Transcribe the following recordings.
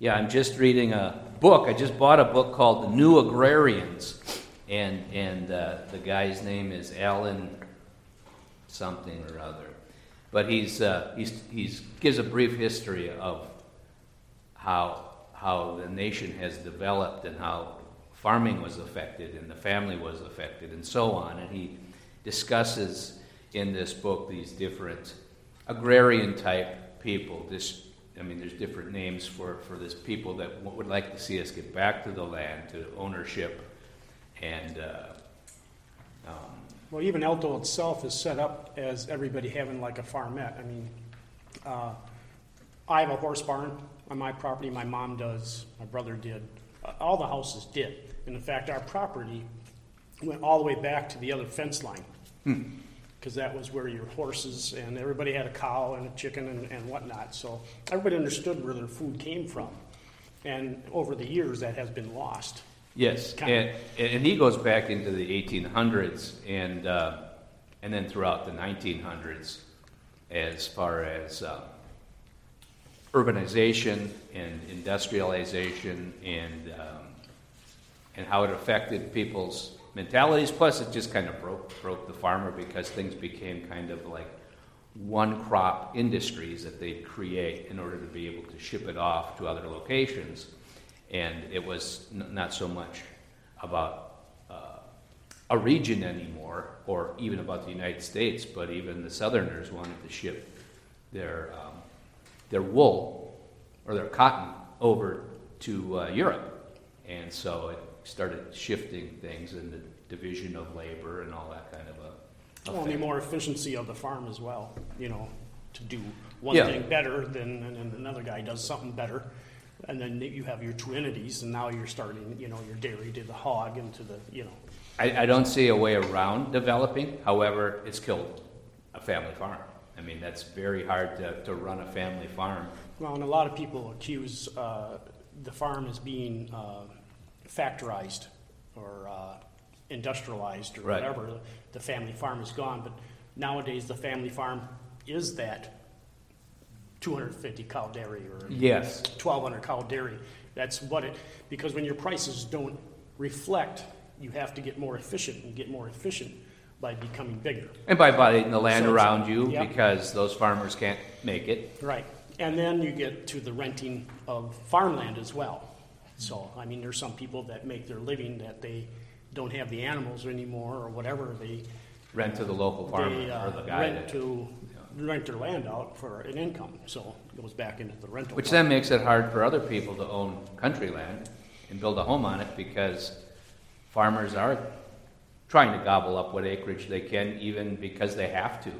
Yeah, I'm just reading a book. I just bought a book called The New Agrarians, and and uh, the guy's name is Alan something or other. But he's, uh, he's, he's gives a brief history of how how the nation has developed and how farming was affected and the family was affected and so on. And he discusses in this book these different agrarian type people. This, I mean, there's different names for, for this people that would like to see us get back to the land, to ownership, and uh, um, Well, even Alto itself is set up as everybody having like a farmette. I mean, uh, I have a horse barn on my property. My mom does. My brother did. Uh, all the houses did. And in fact, our property went all the way back to the other fence line. Because that was where your horses and everybody had a cow and a chicken and, and whatnot. So everybody understood where their food came from. And over the years, that has been lost. Yes, and, and he goes back into the 1800s and, uh, and then throughout the 1900s as far as uh, urbanization and industrialization and, um, and how it affected people's mentalities. Plus, it just kind of broke, broke the farmer because things became kind of like one crop industries that they'd create in order to be able to ship it off to other locations. And it was n- not so much about uh, a region anymore, or even about the United States, but even the Southerners wanted to ship their, um, their wool or their cotton over to uh, Europe. And so it started shifting things in the division of labor and all that kind of a. a Well, the more efficiency of the farm as well, you know, to do one Yeah. thing better than, and then another guy does something better. And then you have your two entities, and now you're starting, you know, your dairy to the hog and to the, you know, I, I don't see a way around developing. However, it's killed a family farm. I mean, that's very hard to, to run a family farm. well, and a lot of people accuse, uh, the farm as being, uh, factorized or, uh, industrialized or Right. whatever. The family farm is gone, but nowadays the family farm is that two hundred and fifty cow dairy or Yes. 1,200 cow dairy. That's what it, because when your prices don't reflect, you have to get more efficient and get more efficient by becoming bigger. And by buying the land So it's- around you yeah. because those farmers can't make it. Right. And then you get to the renting of farmland as well. So, I mean, there's some people that make their living that they don't have the animals anymore or whatever. They, Rent to the local farmer they uh, or the guy rent that. to, rent their land out for an income. So it goes back into the rental. Which then makes it hard for other people to own country land and build a home on it because farmers are trying to gobble up what acreage they can, even because they have to,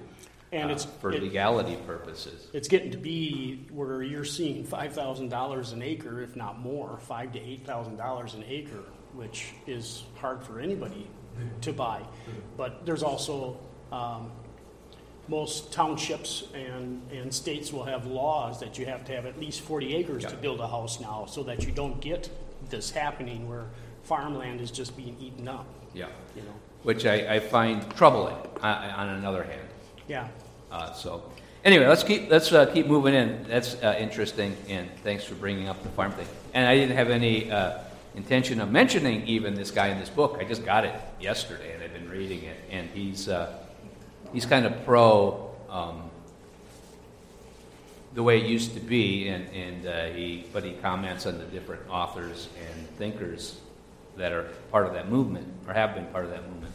And uh, it's, for it- legality purposes. It's getting to be where you're seeing five thousand dollars an acre, if not more, five to eight thousand dollars an acre, which is hard for anybody to buy. But there's also, um, most townships and, and states will have laws that you have to have at least forty acres to build a house now, so that you don't get this happening where farmland is just being eaten up, Yeah. you know? Which I, I find troubling uh, on another hand. Yeah, Uh, so, anyway, let's keep let's uh, keep moving in. That's uh, interesting, and thanks for bringing up the farm thing. And I didn't have any uh, intention of mentioning even this guy in this book. I just got it yesterday, and I've been reading it, and he's uh, he's kind of pro um, the way it used to be, and and uh, he but he comments on the different authors and thinkers that are part of that movement or have been part of that movement.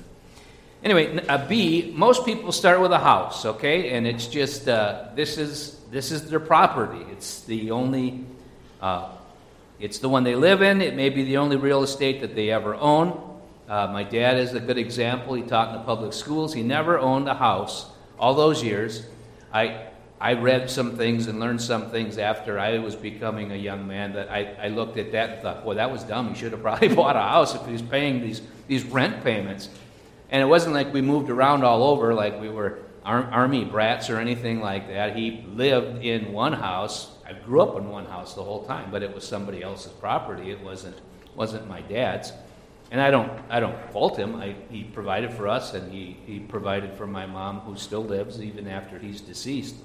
Anyway, n- uh, Most people start with a house, okay, and it's just uh, this is this is their property. It's the only, uh, it's the one they live in. It may be the only real estate that they ever own. Uh, my dad is a good example. He taught in the public schools. He never owned a house all those years. I I read some things and learned some things after I was becoming a young man that I, I looked at that and thought, boy, that was dumb. He should have probably bought a house if he was paying these these rent payments. And it wasn't like we moved around all over like we were ar- army brats or anything like that. He lived in one house. I grew up in one house the whole time, but it was somebody else's property. It wasn't wasn't my dad's. And I don't I don't fault him. I, he provided for us, and he, he provided for my mom, who still lives even after he's deceased.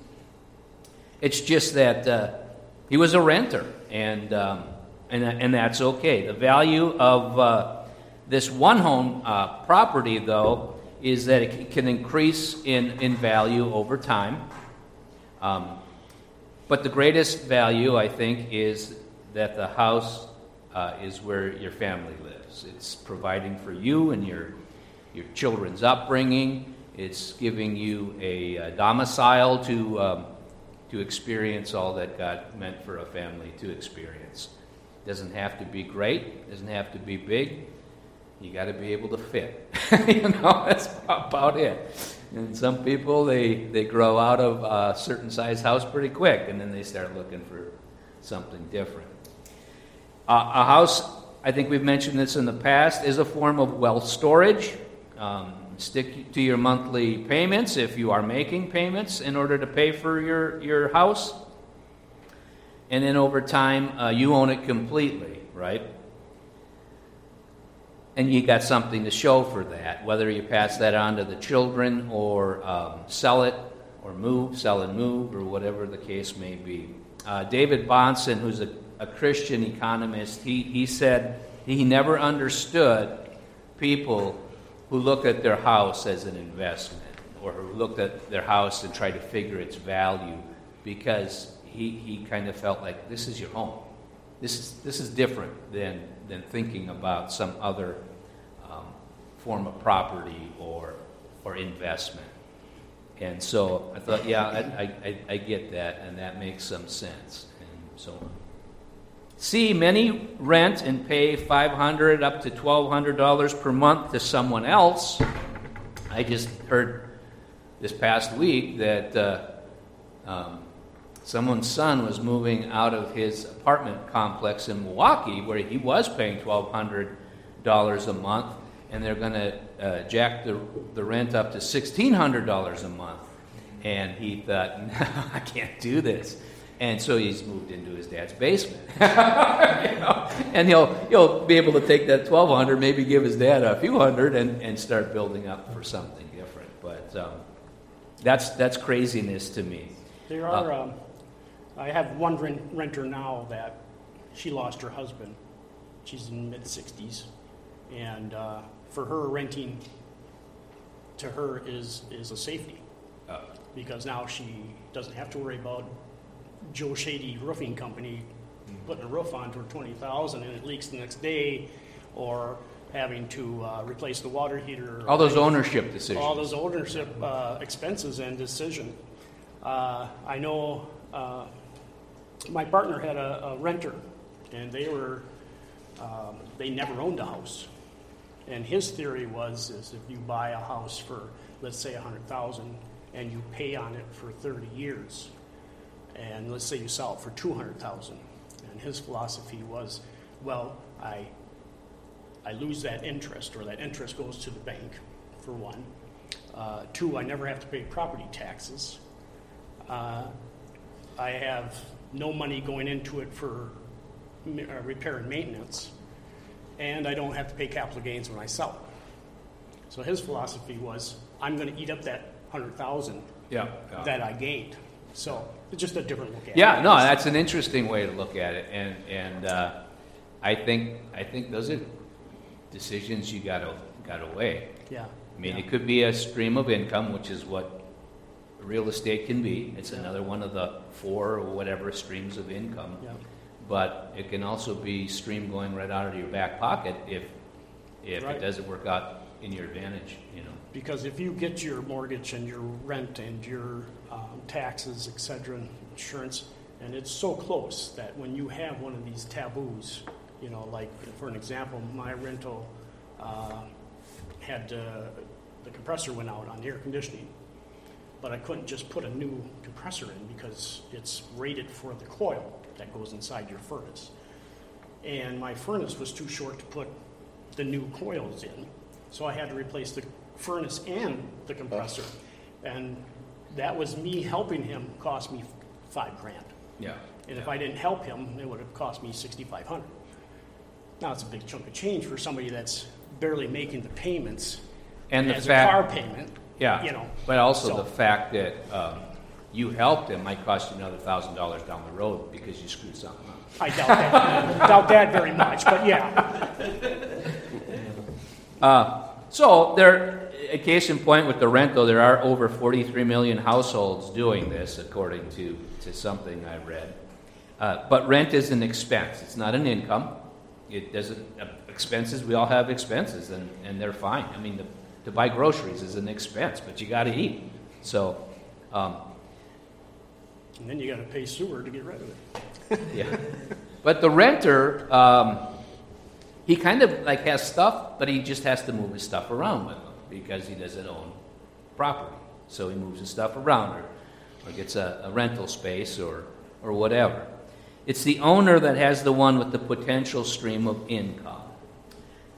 It's just that uh, he was a renter, and, um, and, and that's okay. The value of uh, this one home uh, property, though, is that it can increase in, in value over time. Um, but the greatest value, I think, is that the house uh, is where your family lives. It's providing for you and your, your children's upbringing. It's giving you a, a domicile to, um, to experience all that God meant for a family to experience. Doesn't have to be great, doesn't have to be big. You got to be able to fit. you know, that's about it. And some people, they, they grow out of a certain size house pretty quick, and then they start looking for something different. Uh, a house, I think we've mentioned this in the past, is a form of wealth storage. Um, stick to your monthly payments if you are making payments in order to pay for your, your house. And then over time, uh, you own it completely, right? And you got something to show for that, whether you pass that on to the children or um, sell it or move, sell and move, or whatever the case may be. Uh, David Bahnsen, who's a, a Christian economist, he, he said he never understood people who look at their house as an investment or who looked at their house and tried to figure its value because he, he kind of felt like this is your home. This is, this is different than, than thinking about some other form of property or, or investment. And so I thought, yeah, I, I, I get that, and that makes some sense. And so on. See, many rent and pay 500 up to $1,200 per month to someone else. I just heard this past week that uh, um, someone's son was moving out of his apartment complex in Milwaukee where he was paying $1,200 a month and they're going to uh, jack the, the rent up to $1,600 a month. And he thought, no, I can't do this. And so he's moved into his dad's basement. you know? And he'll, he'll be able to take that 1200 maybe give his dad a few hundred, and, and start building up for something different. But um, that's, that's craziness to me. There are, uh, um, I have one renter now that she lost her husband. She's in mid 60s. And uh, for her, renting to her is, is a safety. Uh, because now she doesn't have to worry about Joe Shady Roofing Company mm-hmm. putting a roof on for twenty thousand and it leaks the next day, or having to uh, replace the water heater. All those ownership decisions. All those ownership uh, expenses and decision. Uh, I know uh, my partner had a, a, renter, and they were um, they never owned a house. And his theory was is if you buy a house for, let's say, a hundred thousand, and you pay on it for thirty years, and let's say you sell it for two hundred thousand, and his philosophy was, well, I, I lose that interest, or that interest goes to the bank, for one. Uh, two, I never have to pay property taxes. Uh, I have no money going into it for uh, repair and maintenance and I don't have to pay capital gains when I sell it. So his philosophy was, I'm going to eat up that hundred thousand yeah, yeah. that I gained. So it's just a different look at yeah, it. Yeah, no, that's an interesting way to look at it, and and uh, I think I think those are decisions you got to got to weigh. Yeah. I mean, yeah. it could be a stream of income, which is what real estate can be. It's another one of the four or whatever streams of income. Yeah but it can also be stream going right out of your back pocket if if right. it doesn't work out in your advantage, you know. Because if you get your mortgage and your rent and your um, taxes, et cetera, insurance, and it's so close that when you have one of these taboos, you know, like for an example, my rental uh, had uh, the compressor went out on the air conditioning, but I couldn't just put a new compressor in because it's rated for the coil that goes inside your furnace. And my furnace was too short to put the new coils in, so I had to replace the furnace and the compressor. And that was me helping him cost me five grand. Yeah. And if I didn't help him, it would have cost me sixty-five hundred. Now, it's a big chunk of change for somebody that's barely making the payments And the as fact- a car payment. Yeah. You know. But also so- the fact that um, you helped him might cost you another thousand dollars down the road because you screwed something up. I doubt that, doubt that very much, but yeah. Uh, so there, a case in point with the rent, though, there are over 43 million households doing this, according to, to something I read. Uh, but rent is an expense; it's not an income. It doesn't uh, expenses. We all have expenses, and, and they're fine. I mean, the, to buy groceries is an expense, but you got to eat. So, um, And then you gotta pay sewer to get rid of it. yeah. But the renter, um, he kind of like has stuff, but he just has to move his stuff around with him because he doesn't own property. So he moves his stuff around or, or gets a, a rental space or, or whatever. It's the owner that has the one with the potential stream of income.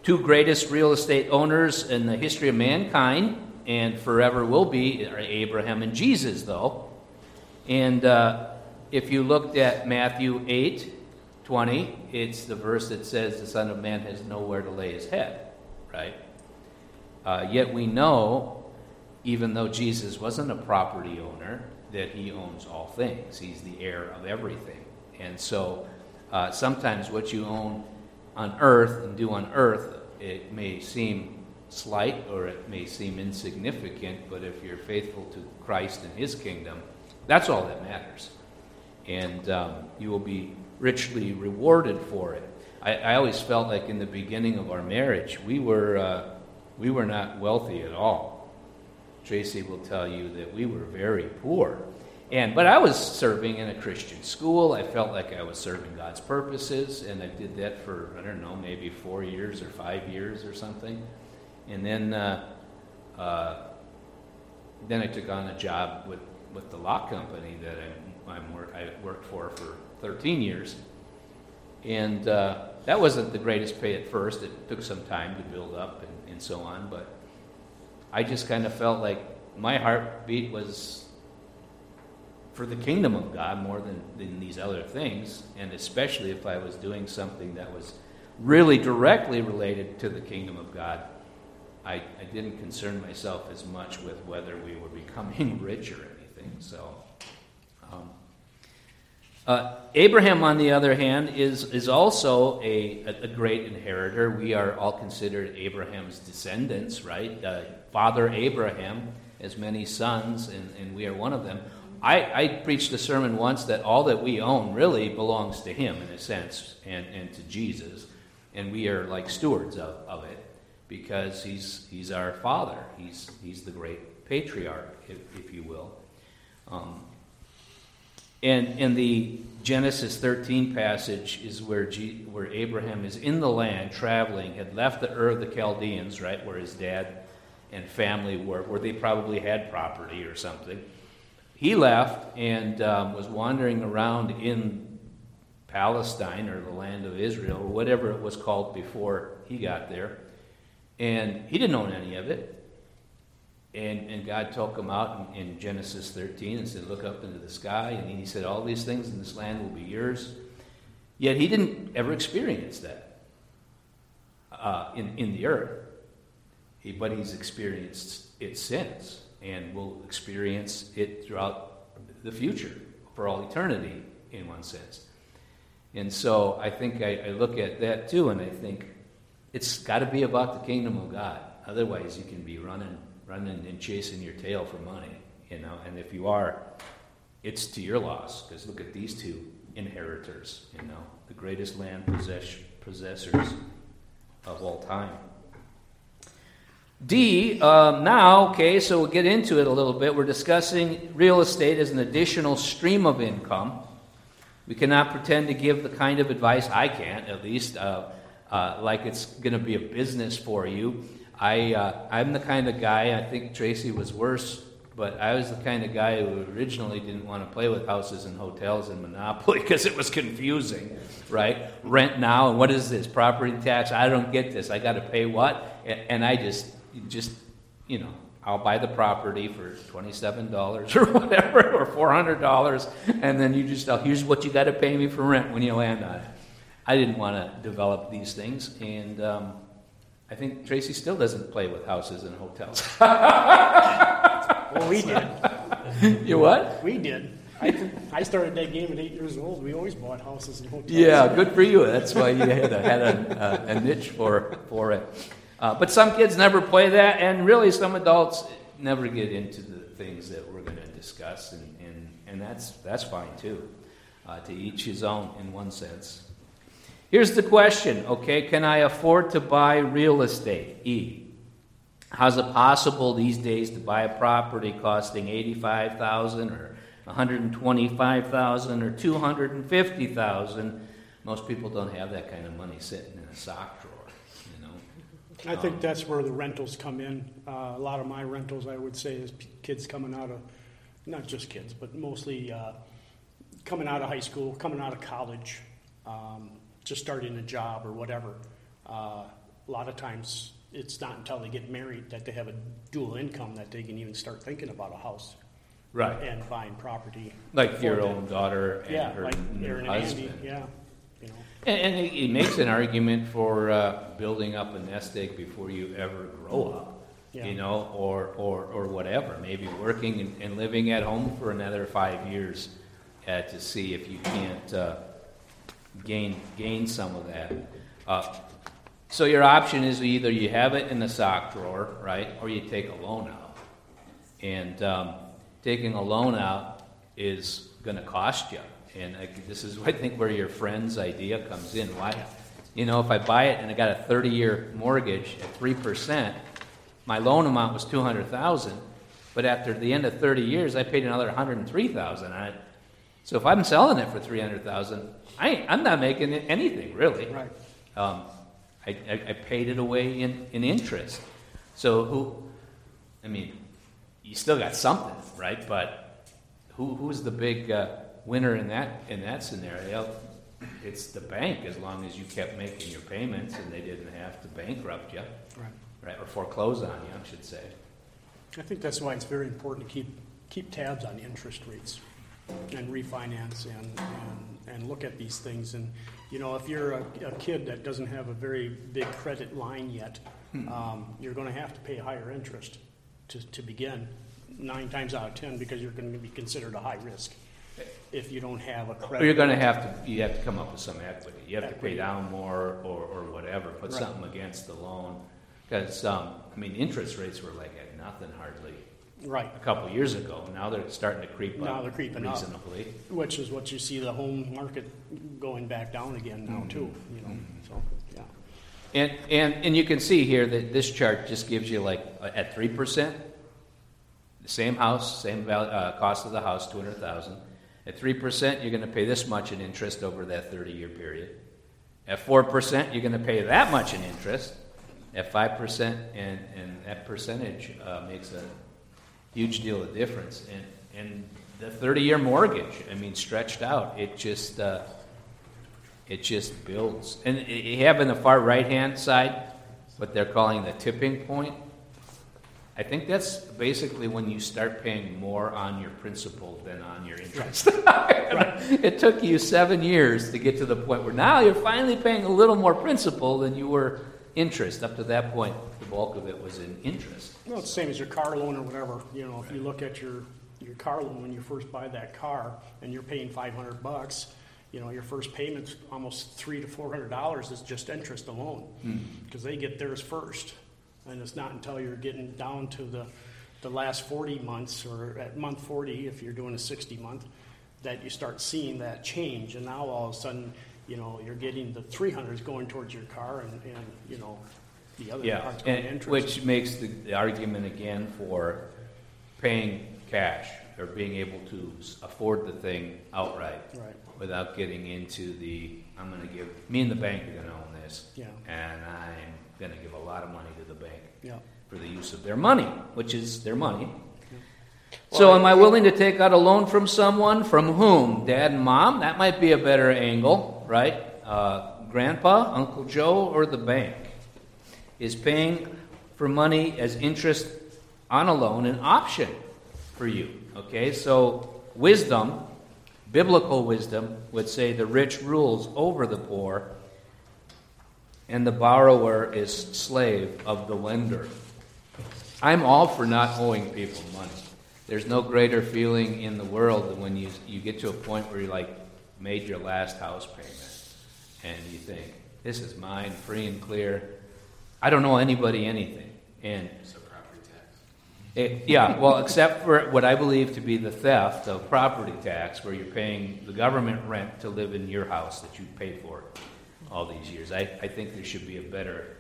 Two greatest real estate owners in the history of mankind and forever will be are Abraham and Jesus, though. And uh, if you looked at Matthew 8 20, it's the verse that says the Son of Man has nowhere to lay his head, right? Uh, yet we know, even though Jesus wasn't a property owner, that he owns all things. He's the heir of everything. And so uh, sometimes what you own on earth and do on earth, it may seem slight or it may seem insignificant, but if you're faithful to Christ and his kingdom, that's all that matters. And um, you will be richly rewarded for it. I, I, always felt like in the beginning of our marriage, we were, uh, we were not wealthy at all. Tracy will tell you that we were very poor. And, but I was serving in a Christian school. I felt like I was serving God's purposes, and I did that for, I don't know, maybe four years or five years or something. And then, uh, uh, then I took on a job with, with the lock company that I'm, I'm work, I worked for for 13 years. And uh, that wasn't the greatest pay at first. It took some time to build up and, and so on. But I just kind of felt like my heartbeat was for the kingdom of God more than, than these other things. And especially if I was doing something that was really directly related to the kingdom of God. I, I didn't concern myself as much with whether we were becoming rich or So, um, uh, Abraham, on the other hand, is, is also a, a, great inheritor. We are all considered Abraham's descendants, right? Uh, Father Abraham has many sons, and, and we are one of them. I, I, preached a sermon once that all that we own really belongs to him, in a sense, and, and to Jesus. And we are like stewards of, of it because he's, he's our father. He's, he's the great patriarch, if, if you will. Um, and in the Genesis 13 passage is where, G, where Abraham is in the land traveling, had left the Ur of the Chaldeans, right, where his dad and family were, where they probably had property or something. He left and um, was wandering around in Palestine or the land of Israel or whatever it was called before he got there. And he didn't own any of it. And, and God took him out in, in, Genesis 13 and said, Look up into the sky. And he said, All these things in this land will be yours. Yet he didn't ever experience that uh, in, in the earth. He, but he's experienced it since and will experience it throughout the future for all eternity, in one sense. And so I think I, I look at that too, and I think it's got to be about the kingdom of God. Otherwise, you can be running, running and chasing your tail for money, you know. And if you are, it's to your loss. Because look at these two inheritors, you know, the greatest land possess- possessors of all time. D, um, now, okay, so we'll get into it a little bit. We're discussing real estate as an additional stream of income. We cannot pretend to give the kind of advice, I can't at least, uh, uh, like it's going to be a business for you. I, uh, I'm the kind of guy, I think Tracy was worse, but I was the kind of guy who originally didn't want to play with houses and hotels and Monopoly because it was confusing, right? Rent now, and what is this? Property tax? I don't get this. I got to pay what? And I just just, you know, I'll buy the property for $27 or whatever, or $400, and then you just, oh, here's what you got to pay me for rent when you land on it. I didn't want to develop these things, and um, I think Tracy still doesn't play with houses and hotels. well, we did. you what? We did. I, I started that game at eight years old. We always bought houses and hotels. Yeah, good for you. That's why you had a, had a, a, a niche for, for it. Uh, but some kids never play that, and really some adults never get into the things that we're going to discuss, and, and, and that's, that's fine too. Uh, to each his own, in one sense. Here's the question okay, can I afford to buy real estate? E. How's it possible these days to buy a property costing 85000 or 125000 or 250000 Most people don't have that kind of money sitting in a sock drawer, you know. I think that's where the rentals come in. Uh, a lot of my rentals, I would say, is p- kids coming out of, not just kids, but mostly uh, coming out of high school, coming out of college, um, just starting a job or whatever. Uh, a lot of times, it's not until they get married that they have a dual income that they can even start thinking about a house Right. and buying property. Like your own daughter and Yeah, her like new Aaron and Andy. husband. Yeah, you know. And, and he he makes an argument for uh, building up a nest egg before you ever grow up, Yeah. you know, or, or, or whatever. Maybe working and, and living at home for another five years uh, to see if you can't uh, gain gain some of that. Uh, so your option is either you have it in the sock drawer, right, or you take a loan out. And um, taking a loan out is going to cost you. And I, this is, I think, where your friend's idea comes in. Why, you know, if I buy it and I got a 30-year mortgage at three percent, my loan amount was 200,000, but after the end of 30 years, I paid another 103,000 on it. So if I'm selling it for 300,000, I I'm not making anything really. Right. Um, I, I, I paid it away in, in interest. So who, I mean, you still got something, right? But who, who's the big uh, winner in that in that scenario? It's the bank, as long as you kept making your payments and they didn't have to bankrupt you, Right. right, or foreclose on you, I should say. I think that's why it's very important to keep, keep tabs on interest rates and refinance and, and, and look at these things. And, you know, if you're a, a kid that doesn't have a very big credit line yet, um, you're gonna have to pay higher interest to, to begin, nine times out of ten, because you're gonna be considered a high risk if you don't have a Or you're going to have to, you have to come up with some equity. You have to pay Equity. down more or, or whatever, put Right. something against the loan. Because, um, I mean, interest rates were like at nothing hardly Right, a couple of years ago. Now they're starting to creep up. Now they're creeping up. reasonably. which is what you see the home market going back down again now too, you know, so, yeah. And, and, and you can see here that this chart just gives you like, uh, at three percent, the same house, same val, uh, cost of the house, two hundred thousand. At three percent, you're gonna pay this much in interest over that thirty-year period. At four percent, you're gonna pay that much in interest. At five percent, and, and that percentage, uh, makes a huge deal of difference. And, and the thirty-year mortgage, I mean, stretched out, it just, uh, it just builds. And you have in the far right-hand side what they're calling the tipping point. I think that's basically when you start paying more on your principal than on your interest. it took you seven years to get to the point where now you're finally paying a little more principal than you were interest. Up to that point, the bulk of it was in interest. Well, it's the same as your car loan or whatever, you know, if you look at your, your car loan when you first buy that car and you're paying five hundred bucks, you know, your first payment's almost three to four hundred dollars is just interest alone. Hmm. Because they get theirs first. And it's not until you're getting down to the, the last forty months or at month forty, if you're doing a sixty month, that you start seeing that change. And now all of a sudden, you know, you're getting the three hundreds going towards your car and, and, you know, the other Yeah, part's going and, interest. which makes the, the argument again for paying cash or being able to s- afford the thing outright Right. without getting into the I'm going to give me and the bank are going to own this, Yeah. and I'm going to give a lot of money to the bank Yeah. for the use of their money, which is their money. So, am I willing to take out a loan from someone? From whom? Dad and mom? That might be a better angle, right? Uh, grandpa, Uncle Joe, or the bank? Is paying for money as interest on a loan an option for you? Okay, so wisdom, biblical wisdom, would say the rich rules over the poor, and the borrower is slave of the lender. I'm all for not owing people money. there's no greater feeling in the world than when you, you get to a point where you're like made your last house payment and you think, this is mine, free and clear. I don't know anybody anything. And So property tax. it, yeah, well, except for what I believe to be the theft of property tax, where you're paying the government rent to live in your house that you paid for all these years. I, I think there should be a better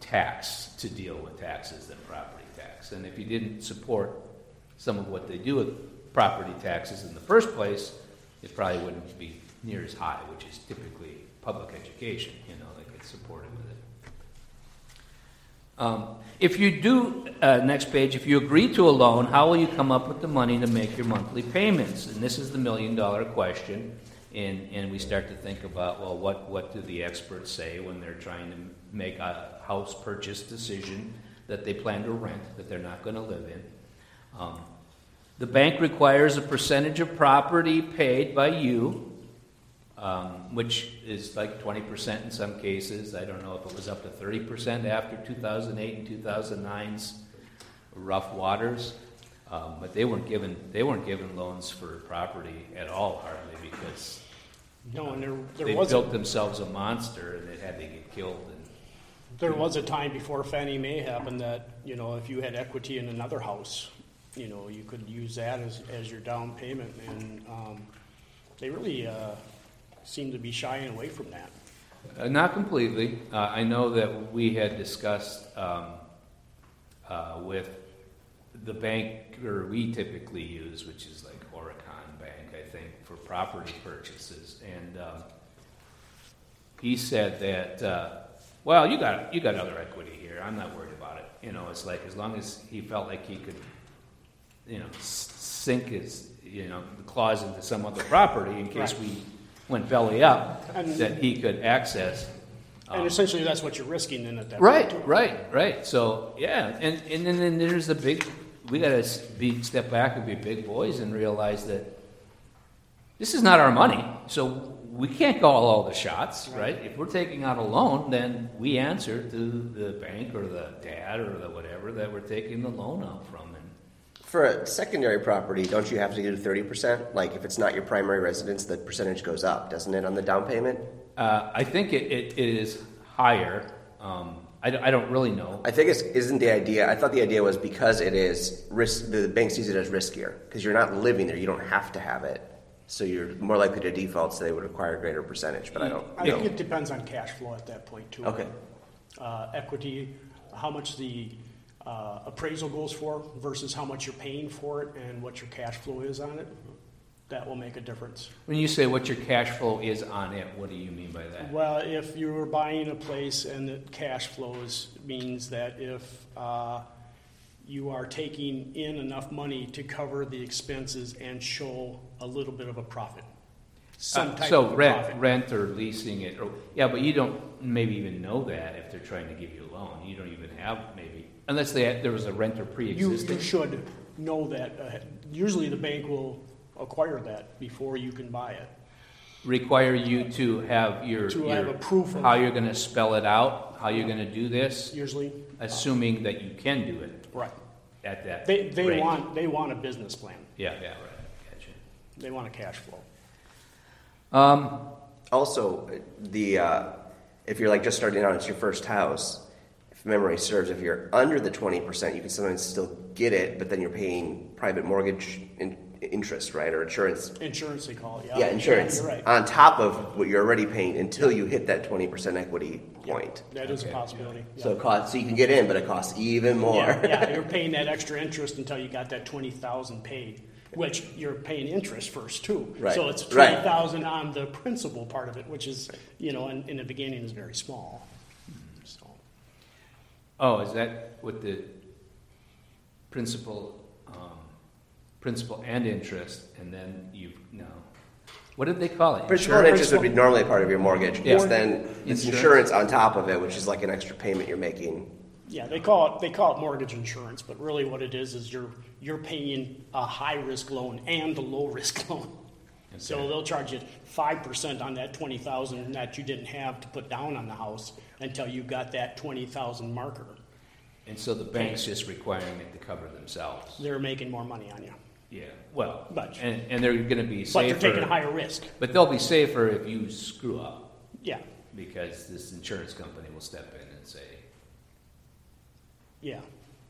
tax to deal with taxes than property tax. And if you didn't support some of what they do with property taxes in the first place, it probably wouldn't be near as high, which is typically public education, you know, that gets supported with it. Um, if you do, uh, next page, if you agree to a loan, how will you come up with the money to make your monthly payments? And this is the million dollar question. And, and we start to think about, well, what, what do the experts say when they're trying to make a house purchase decision that they plan to rent, that they're not going to live in? Um, the bank requires a percentage of property paid by you, um, which is like 20% in some cases. I don't know if it was up to 30% after 2008 and 2009's rough waters. Um, but they weren't given they weren't given loans for property at all hardly because No, and there, there they was, built a, themselves a monster and it had to get killed. And there was a time before Fannie Mae happened that, you know, if you had equity in another house, you know, you could use that as, as your down payment, and, um, they really, uh, seem to be shying away from that. Uh, Not completely. Uh, I know that we had discussed um, uh, with the banker we typically use, which is like Oricon Bank, I think, for property purchases. And um, he said that, uh, well, you got you got other equity here. I'm not worried about it. You know, it's like as long as he felt like he could, you know, sink his you know the claws into some other property in case Right. we went belly up, And- that he could access. And Um, essentially, that's what you're risking then at that point. Right, right, right. So yeah, and and then, then there's the big. We got to be step back and be big boys and realize that this is not our money. So we can't call all the shots, right? If we're taking out a loan, then we answer to the bank or the dad or the whatever that we're taking the loan out from. And For a secondary property, don't you have to do thirty percent? Like if it's not your primary residence, the percentage goes up, doesn't it, on the down payment? uh, I think it, it, it is higher. Um, I, don't- I don't really know. I think it's isn't the idea. I thought the idea was because it is risk. The bank sees it as riskier because you're not living there. You don't have to have it, so you're more likely to default. So they would require a greater percentage. But I don't. I know. think it depends on cash flow at that point too. Okay. Uh, equity, how much the, uh, appraisal goes for versus how much you're paying for it and what your cash flow is on it. That will make a difference. When you say what your cash flow is on it, what do you mean by that? Well, if you were buying a place and the cash flows means that if, uh, you are taking in enough money to cover the expenses and show a little bit of a profit. Some Uh, so rent, profit. rent or leasing it, or yeah, but you don't maybe even know that if they're trying to give you a loan. You don't even have maybe unless they there was a renter You, pre-existing. you should know that. uh, Usually the bank will acquire that before you can buy it. require you to have your, To your have a proof of- how you're going to spell it out, how you're going to do this, Usually, assuming that you can do it right. at that. They, they rate. want, they want a business plan. Yeah, yeah, right. Gotcha. They want a cash flow. Um, Also, the uh, if you're like just starting out, it's your first house. If memory serves, if you're under the twenty percent, you can sometimes still get it, but then you're paying private mortgage in, interest, right, or insurance. Insurance, they call it, yeah. Yeah, insurance You're right. on top of what you're already paying until you hit that twenty percent equity point. That is a possibility. So it costs, so you can get in, but it costs even more. Yeah, yeah, you're paying that extra interest until you got that twenty thousand paid, which you're paying interest first too. Right, So it's right. twenty thousand on the principal part of it, which is, you know, in, in the beginning is very small. So, oh, is that what the principal, um, principal and interest, and then you no. What did they call it? Principal and interest would be normally a part of your mortgage. Yeah. It's then it's Insurance. insurance on top of it, which is like an extra payment you're making. Yeah, they call it, they call it mortgage insurance, but really what it is, is you're, you're paying a high-risk loan and a low-risk loan. So they'll charge you five percent on that twenty thousand that you didn't have to put down on the house until you got that twenty thousand marker. And so the bank's just requiring it to cover themselves. They're making more money on you. Yeah, well, Much. and, and they're going to be safer. But safer. you're taking a higher risk. But they'll be safer if you screw up, Yeah, because this insurance company will step in and say, yeah,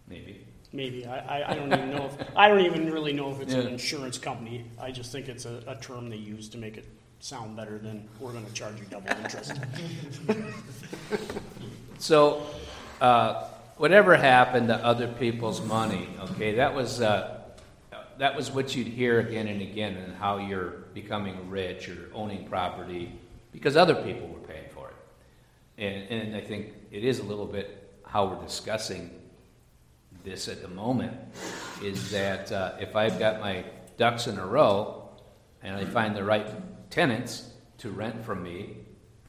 maybe. maybe. I, I, I don't even know if, I don't even really know if it's an Yeah. insurance company. I just think it's a, a term they use to make it sound better than we're gonna charge you double interest. So, uh, whatever happened to other people's money, okay, that was, uh, that was what you'd hear again and again, and how you're becoming rich or owning property because other people were paying for it. And, and I think it is a little bit how we're discussing this at the moment is that uh, if I've got my ducks in a row and I find the right tenants to rent from me,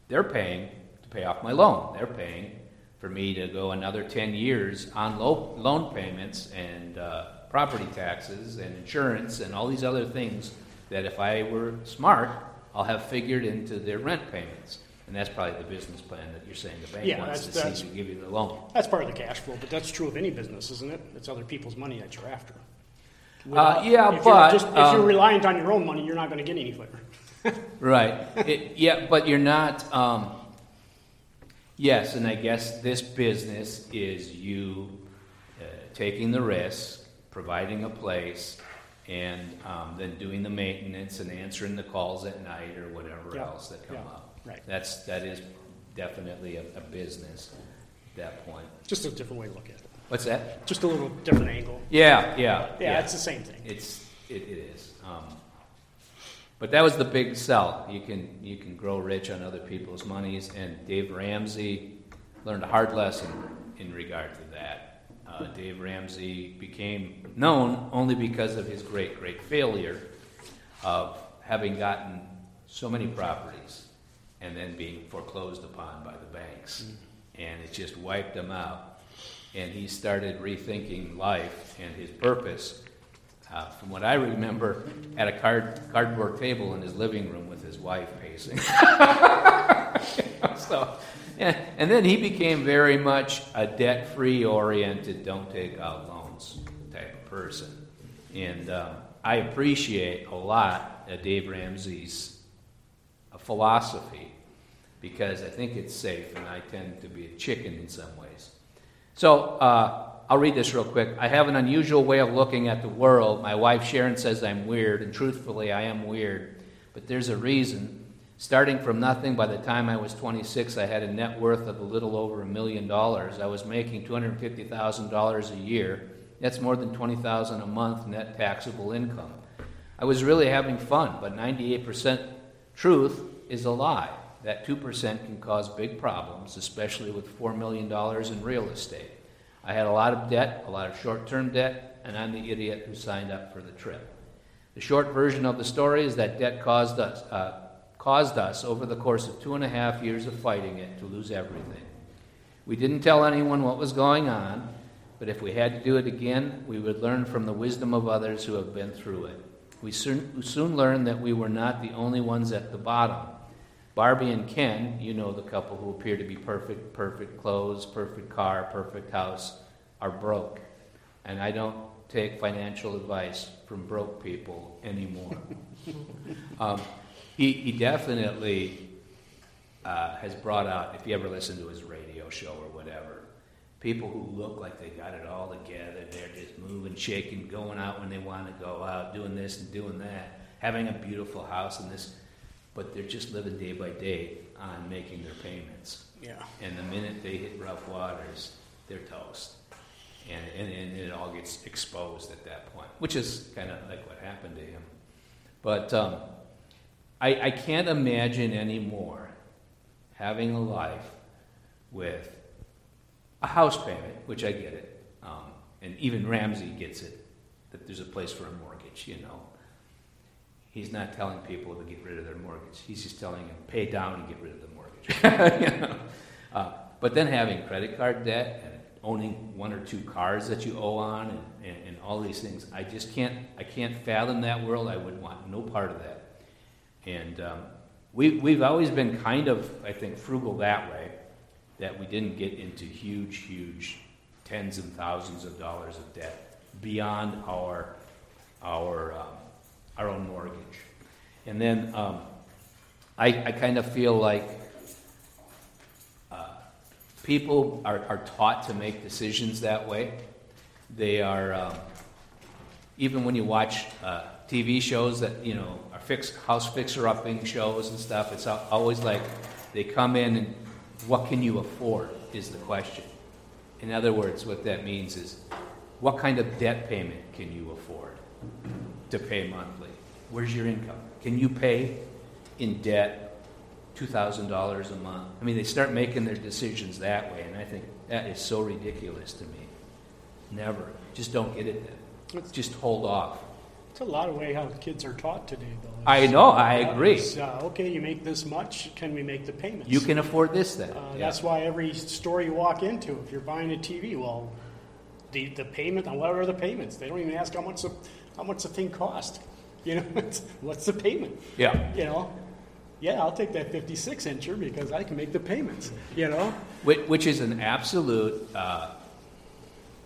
they're paying to pay off my loan. They're paying for me to go another 10 years on low, loan payments and uh, property taxes and insurance and all these other things that if I were smart, I'll have figured into their rent payments. And that's probably the business plan that you're saying the bank Yeah, wants to that's- see to give you the loan. That's part of the cash flow, but that's true of any business, isn't it? It's other people's money that you're after. Uh, yeah, if you're but, just- If um, you're reliant on your own money, you're not gonna get any further. Right. It, yeah, but you're not. Um, yes, and I guess this business is you uh, taking the risk, providing a place, and um, then doing the maintenance and answering the calls at night or whatever Yeah, else that come yeah, up. right. That's that is definitely a, a business at that point. Just a different way to look at it. What's that? Just a little different angle. Yeah, yeah, Yeah, it's the same thing. It's it, it is. Um, but that was the big sell. You can you can grow rich on other people's monies, and Dave Ramsey learned a hard lesson in regard to that. Uh, Dave Ramsey became known only because of his great great failure of having gotten so many properties and then being foreclosed upon by the banks, and it just wiped him out. And he started rethinking life and his purpose uh, from what I remember, at a card, cardboard table in his living room with his wife pacing. so, yeah, and then he became very much a debt-free oriented, don't take out loans type of person. And um, I appreciate a lot uh, Dave Ramsey's uh, philosophy because I think it's safe, and I tend to be a chicken in some ways. So uh, I'll read this real quick. I have an unusual way of looking at the world. My wife Sharon says I'm weird, and truthfully, I am weird. But there's a reason. Starting from nothing, by the time I was 26, I had a net worth of a little over a million dollars. I was making $250,000 a year. That's more than $20,000 a month net taxable income. I was really having fun, but 98% truth is a lie. That 2% can cause big problems, especially with $4 million in real estate. I had a lot of debt, a lot of short term debt, and I'm the idiot who signed up for the trip. The short version of the story is that debt caused us, uh, caused us over the course of two and a half years of fighting it to lose everything. We didn't tell anyone what was going on, but if we had to do it again, we would learn from the wisdom of others who have been through it. We soon, soon learned that we were not the only ones at the bottom. Barbie and Ken, you know the couple who appear to be perfect, perfect clothes, perfect car, perfect house, are broke. And I don't take financial advice from broke people anymore. um, he, he definitely uh, has brought out, if you ever listen to his radio show or whatever, people who look like they got it all together. They're just moving, shaking, going out when they want to go out, doing this and doing that, having a beautiful house and this, but they're just living day by day on making their payments. Yeah. And the minute they hit rough waters, they're toast. And, and, and it all gets exposed at that point, which is kind of like what happened to him. But um, I, I can't imagine anymore having a life with a house payment, which I get it, um, and even Ramsey gets it, that there's a place for a mortgage, you know. He's not telling people to get rid of their mortgage. He's just telling them, pay down and get rid of the mortgage. you know? uh, but then having credit card debt and owning one or two cars that you owe on and, and, and all these things, I just can't, I can't fathom that world. I would want no part of that. And um, we, we've always been kind of, I think, frugal that way, that we didn't get into huge, huge tens and thousands of dollars of debt beyond our our um, our own mortgage. And then um, I, I kind of feel like uh, people are, are taught to make decisions that way. They are, um, even when you watch uh, TV shows that, you know, are fix, house fixer upping shows and stuff, it's always like they come in and what can you afford is the question. In other words, what that means is what kind of debt payment can you afford to pay monthly? Where's your income? Can you pay in debt $2,000 a month? I mean, they start making their decisions that way, and I think that is so ridiculous to me. Never. Just don't get it then. Just hold off. It's a lot of way how kids are taught today, though. I know, I agree. It's, uh, okay, you make this much, can we make the payments? You can afford this then. Uh, Yeah. That's why every store you walk into, if you're buying a TV, well, the, the payment, and what are the payments? They don't even ask how much the, how much the thing cost. You know, it's, what's the payment? Yeah. You know, yeah, I'll take that 56 incher because I can make the payments. You know, Which, which is an absolute, uh,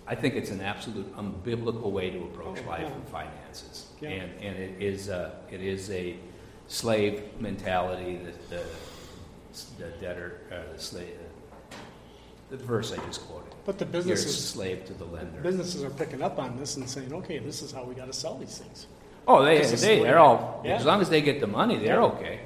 I think it's an absolute unbiblical way to approach Oh, life yeah. and finances. Yeah. And, and it is, uh, it is a slave mentality that the, the debtor, uh, the slave, the verse I just quoted. but the a businesses slave to the lender. businesses are picking up on this and saying, okay, this is how we got to sell these things. Oh, they, Business they, they're all, Yeah. as long as they get the money, they're Yeah. okay.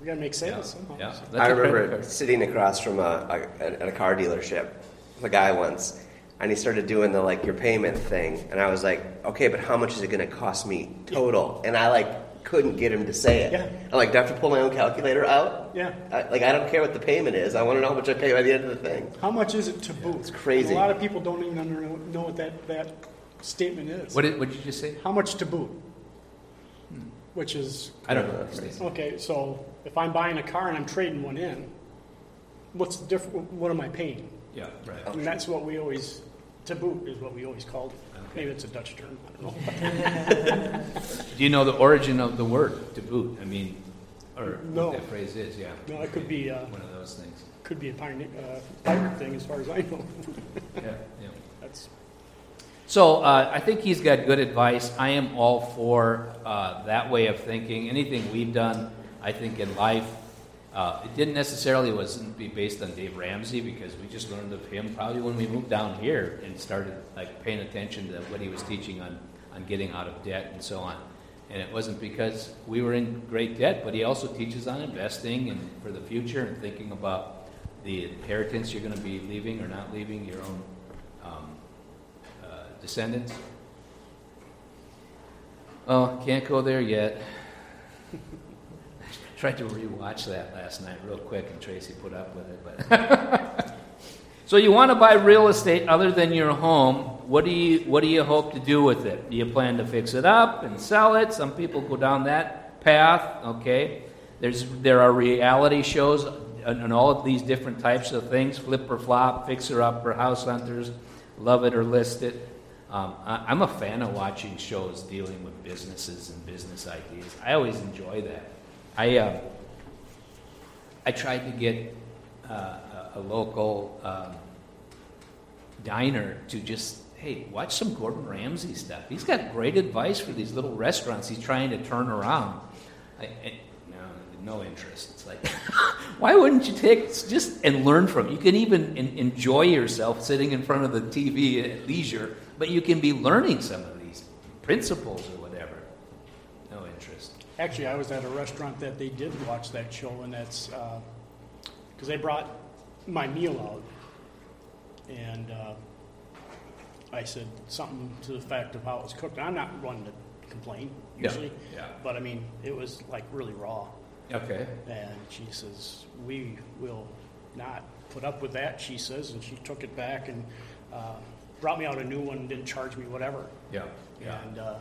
We got to make sales somehow. yeah. So- That's I a credit remember card. sitting across from a, a, at a car dealership with a guy once, and he started doing the like your payment thing, and I was like, okay, but how much is it going to cost me total? And I like couldn't get him to say it. Yeah. I'm like, do I have to pull my own calculator out? Yeah. I, like I don't care what the payment is. I want to know how much I pay by the end of the thing. How much is it to boot? It's crazy. And a lot of people don't even under, know what that, that statement is. What did, what did you just say? How much to boot? Which is, I don't know. Stacy. okay, so if I'm buying a car and I'm trading one in, what's the difference, what am I paying? Yeah, right. And that's what we always, to boot is what we always called it. Okay. Maybe it's a Dutch term, I don't know. Do you know the origin of the word to boot? I mean, or No. what that phrase is? Yeah. No, it could be, uh, one of those things. could be a pioneer, uh, pirate thing as far as I know. Yeah, yeah. That's, So uh, I think he's got good advice. I am all for uh, that way of thinking. Anything we've done, I think in life, uh, it didn't necessarily wasn't be based on Dave Ramsey because we just learned of him probably when we moved down here and started like paying attention to what he was teaching on on getting out of debt and so on. And it wasn't because we were in great debt, but he also teaches on investing and for the future and thinking about the inheritance you're going to be leaving or not leaving your own descendants. Oh, can't go there yet. Tried to rewatch that last night real quick, and Tracy put up with it. But so you want to buy real estate other than your home? What do you What do you hope to do with it? Do you plan to fix it up and sell it? Some people go down that path. Okay, there's there are reality shows and, all of these different types of things: flip or flop, fixer up upper, house hunters, love it or list it. Um, I, I'm a fan of watching shows dealing with businesses and business ideas. I always enjoy that. I uh, I tried to get uh, a, a local um, diner to just hey watch some Gordon Ramsay stuff. He's got great advice for these little restaurants he's trying to turn around. I, I, no, no interest. It's like why wouldn't you take just and learn from? it? You can even en- enjoy yourself sitting in front of the TV at leisure, but you can be learning some of these principles or whatever. No interest. actually, I was at a restaurant that they did watch that show and that's, uh 'cause cause they brought my meal out. And, uh, I said something to the fact of how it was cooked. I'm not one to complain Yeah, usually. yeah. But I mean, it was like really raw. Okay. And she says, we will not put up with that, she says, and she took it back and uh, brought me out a new one, didn't charge me whatever. Yeah. Yeah. And uh,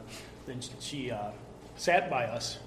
then she uh, sat by us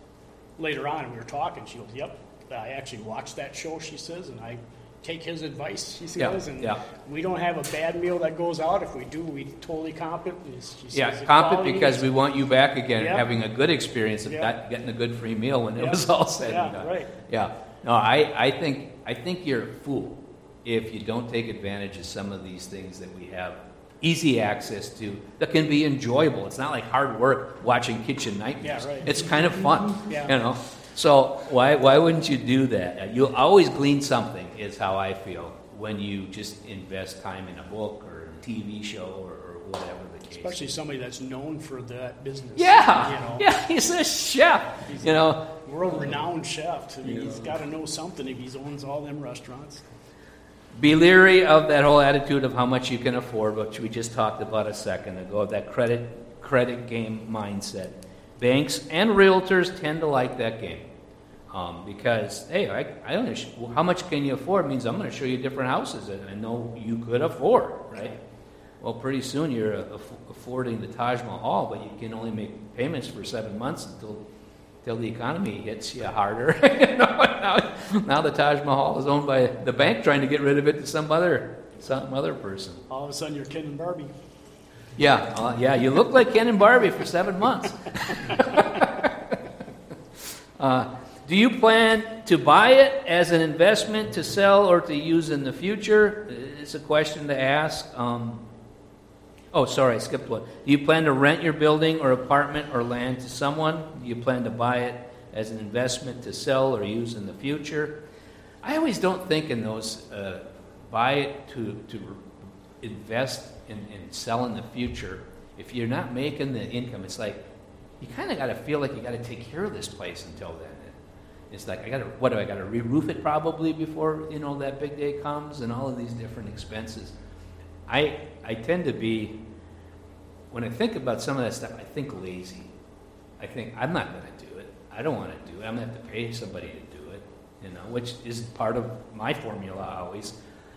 later on, and we were talking. She goes, "Yep, I actually watched that show," she says, and I take his advice. She Yeah, says, and yeah. we don't have a bad meal that goes out. If we do, we totally comp it. Says, Yeah, comp it because we want you back again, Yeah. having a good experience of Yeah. got- getting a good free meal when it was all said Yeah, and done. right. Yeah, no, I, I think I think you're a fool if you don't take advantage of some of these things that we have easy access to, that can be enjoyable. It's not like hard work watching Kitchen Nightmares. Yeah, right. It's kind of fun, mm-hmm. Yeah. you know. So why why wouldn't you do that? You'll always glean something. Is how I feel when you just invest time in a book or a TV show or, or whatever the case. Especially somebody that's known for that business. yeah, You know, yeah. He's a chef. You know, world renowned chef. I mean, he's got to know something if he owns all them restaurants. Be leery of that whole attitude of how much you can afford, which we just talked about a second ago, that credit credit game mindset. Banks and realtors tend to like that game um, because hey, I, I don't know how much can you afford means I'm going to show you different houses that I know you could afford, right? Well, pretty soon you're affording the Taj Mahal, but you can only make payments for seven months until till the economy hits you harder. you know, now, now the Taj Mahal is owned by the bank trying to get rid of it to some other some other person. All of a sudden, you're Ken and Barbie. Yeah, uh, yeah, you look like Ken and Barbie for seven months. uh, do you plan to buy it as an investment to sell or to use in the future? It's a question to ask. Um, oh, sorry, I skipped one. Do you plan to rent your building or apartment or land to someone? Do you plan to buy it as an investment to sell or use in the future? I always don't think in those uh, buy it to, to invest and, and sell in the future. If you're not making the income, it's like you kind of got to feel like you got to take care of this place until then. It's like I got to what do I got to re-roof it probably before you know that big day comes and all of these different expenses. I I tend to be when I think about some of that stuff, I think lazy. I think I'm not going to do it. I don't want to do it. I'm going to have to pay somebody to do it, you know, which is part of my formula always.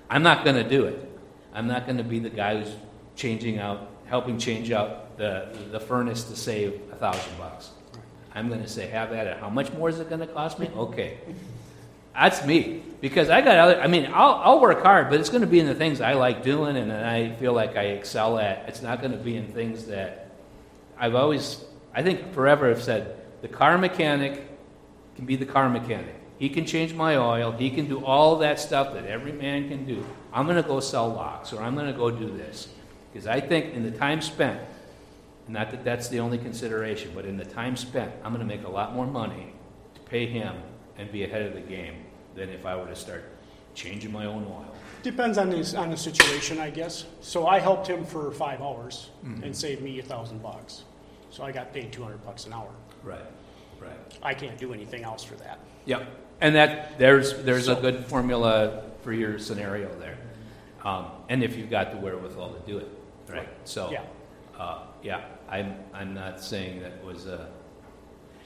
I'm not going to do it. I'm not going to be the guy who's changing out, helping change out the, the furnace to save a thousand bucks. I'm going to say, have at it. How much more is it going to cost me? Okay. That's me. Because I got other, I mean, I'll, I'll work hard, but it's going to be in the things I like doing and I feel like I excel at. It's not going to be in things that I've always, I think forever have said, the car mechanic can be the car mechanic. He can change my oil. He can do all that stuff that every man can do. I'm going to go sell locks or I'm going to go do this. Because I think in the time spent, not that that's the only consideration, but in the time spent, I'm going to make a lot more money to pay him and be ahead of the game than if I were to start changing my own oil. Depends on the, on the situation, I guess. So I helped him for five hours Mm-hmm. and saved me a thousand bucks. So I got paid two hundred bucks an hour. Right, right. I can't do anything else for that. Yep. And that there's there's a good formula for your scenario there, um, and if you've got the wherewithal to do it, right? So, Yeah. uh, yeah, I'm I'm not saying that was a,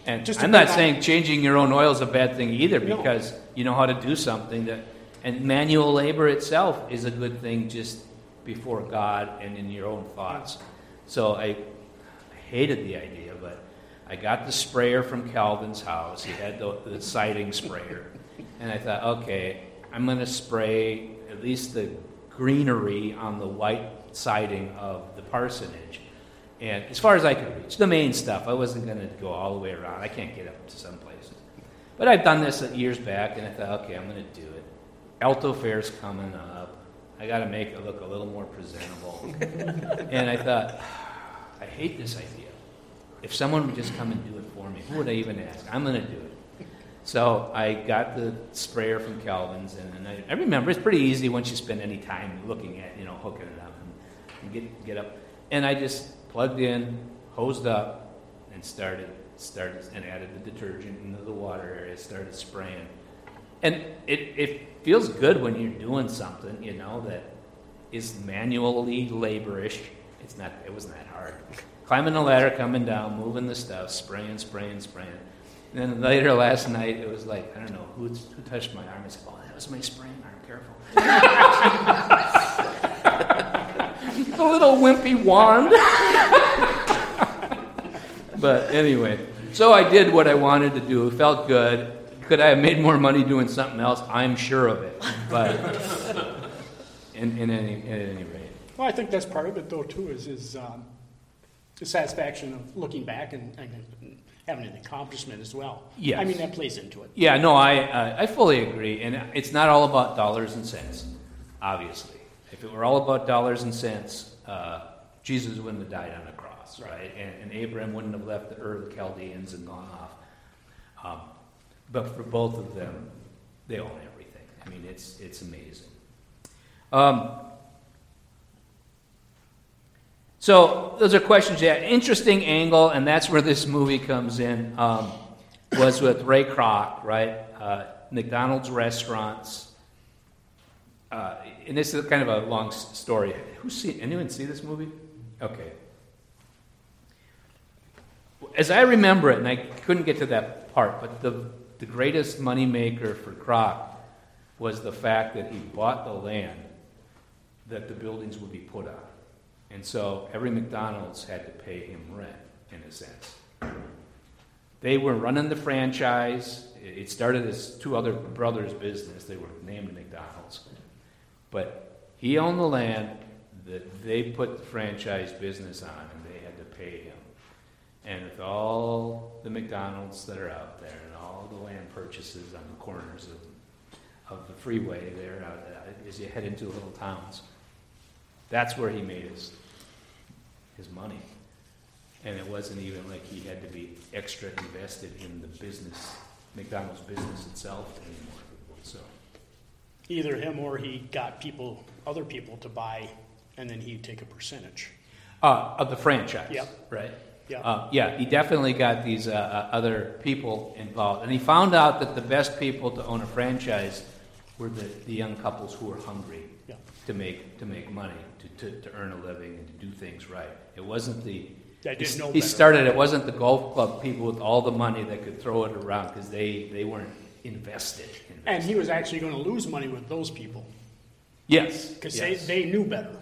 and Just I'm not saying changing your own oil is a bad thing either No. because you know how to do something that, and manual labor itself is a good thing just before God and in your own thoughts. So I, I hated the idea, but I got the sprayer from Calvin's house. He had the, the siding sprayer. And I thought, okay, I'm going to spray at least the greenery on the white siding of the parsonage. And as far as I could reach, the main stuff, I wasn't going to go all the way around. I can't get up to some places. But I've done this years back, and I thought, okay, I'm going to do it. Alto Fair's coming up. I got to make it look a little more presentable. and I thought, I hate this idea. If someone would just come and do it for me, who would I even ask? I'm going to do it. So I got the sprayer from Calvin's, and, I, I remember it's pretty easy once you spend any time looking at, you know, hooking it up and, and get get up. And I just plugged in, hosed up, and started started and added the detergent into the water area. Started spraying, and it it feels good when you're doing something, you know, that is manually laborish. It's not. It wasn't that hard. Climbing the ladder, coming down, moving the stuff, spraying, spraying, spraying. And then later last night, it was like I don't know who who touched my arm. I said, "Oh, that was my spraying arm. Careful." a little wimpy wand. but anyway, so I did what I wanted to do. It felt good. Could I have made more money doing something else? I'm sure of it. But in, in any at any rate. Well, I think that's part of it, though, too, is, is um, the satisfaction of looking back and, and having an accomplishment as well. Yes. I mean, that plays into it. Yeah, no, I, uh, I fully agree. And it's not all about dollars and cents, obviously. If it were all about dollars and cents, uh, Jesus wouldn't have died on a cross, right? And, and Abraham wouldn't have left the Ur of the Chaldeans and gone off. Um, but for both of them, they own everything. I mean, it's, it's amazing. Um, so those are questions. Yeah, interesting angle, and that's where this movie comes in. Um, was with Ray Kroc, right? Uh, McDonald's restaurants. Uh, and this is kind of a long story. Who see anyone see this movie? Okay. As I remember it, and I couldn't get to that part, but the the greatest moneymaker for Kroc was the fact that he bought the land that the buildings would be put on. And so every McDonald's had to pay him rent, in a sense. They were running the franchise. It started as two other brothers' business. They were named McDonald's. But he owned the land that they put the franchise business on, and they had to pay him. And with all the McDonald's that are out there, and all the land purchases on the corners of, of the freeway there, uh, as you head into little towns, that's where he made his, his money. And it wasn't even like he had to be extra invested in the business, McDonald's business itself anymore. So, Either him or he got people, other people to buy, and then he'd take a percentage. uh, of the franchise, Yep. right? Yep. Uh, yeah, he definitely got these uh, uh, other people involved, and he found out that the best people to own a franchise were the, the young couples who were hungry Yeah. to make to make money, to, to, to earn a living, and to do things right. It wasn't the That didn't he, he started. It wasn't the golf club people with all the money that could throw it around because they they weren't invested. invested. And he was actually going to lose money with those people yes, because yes. they, they knew better.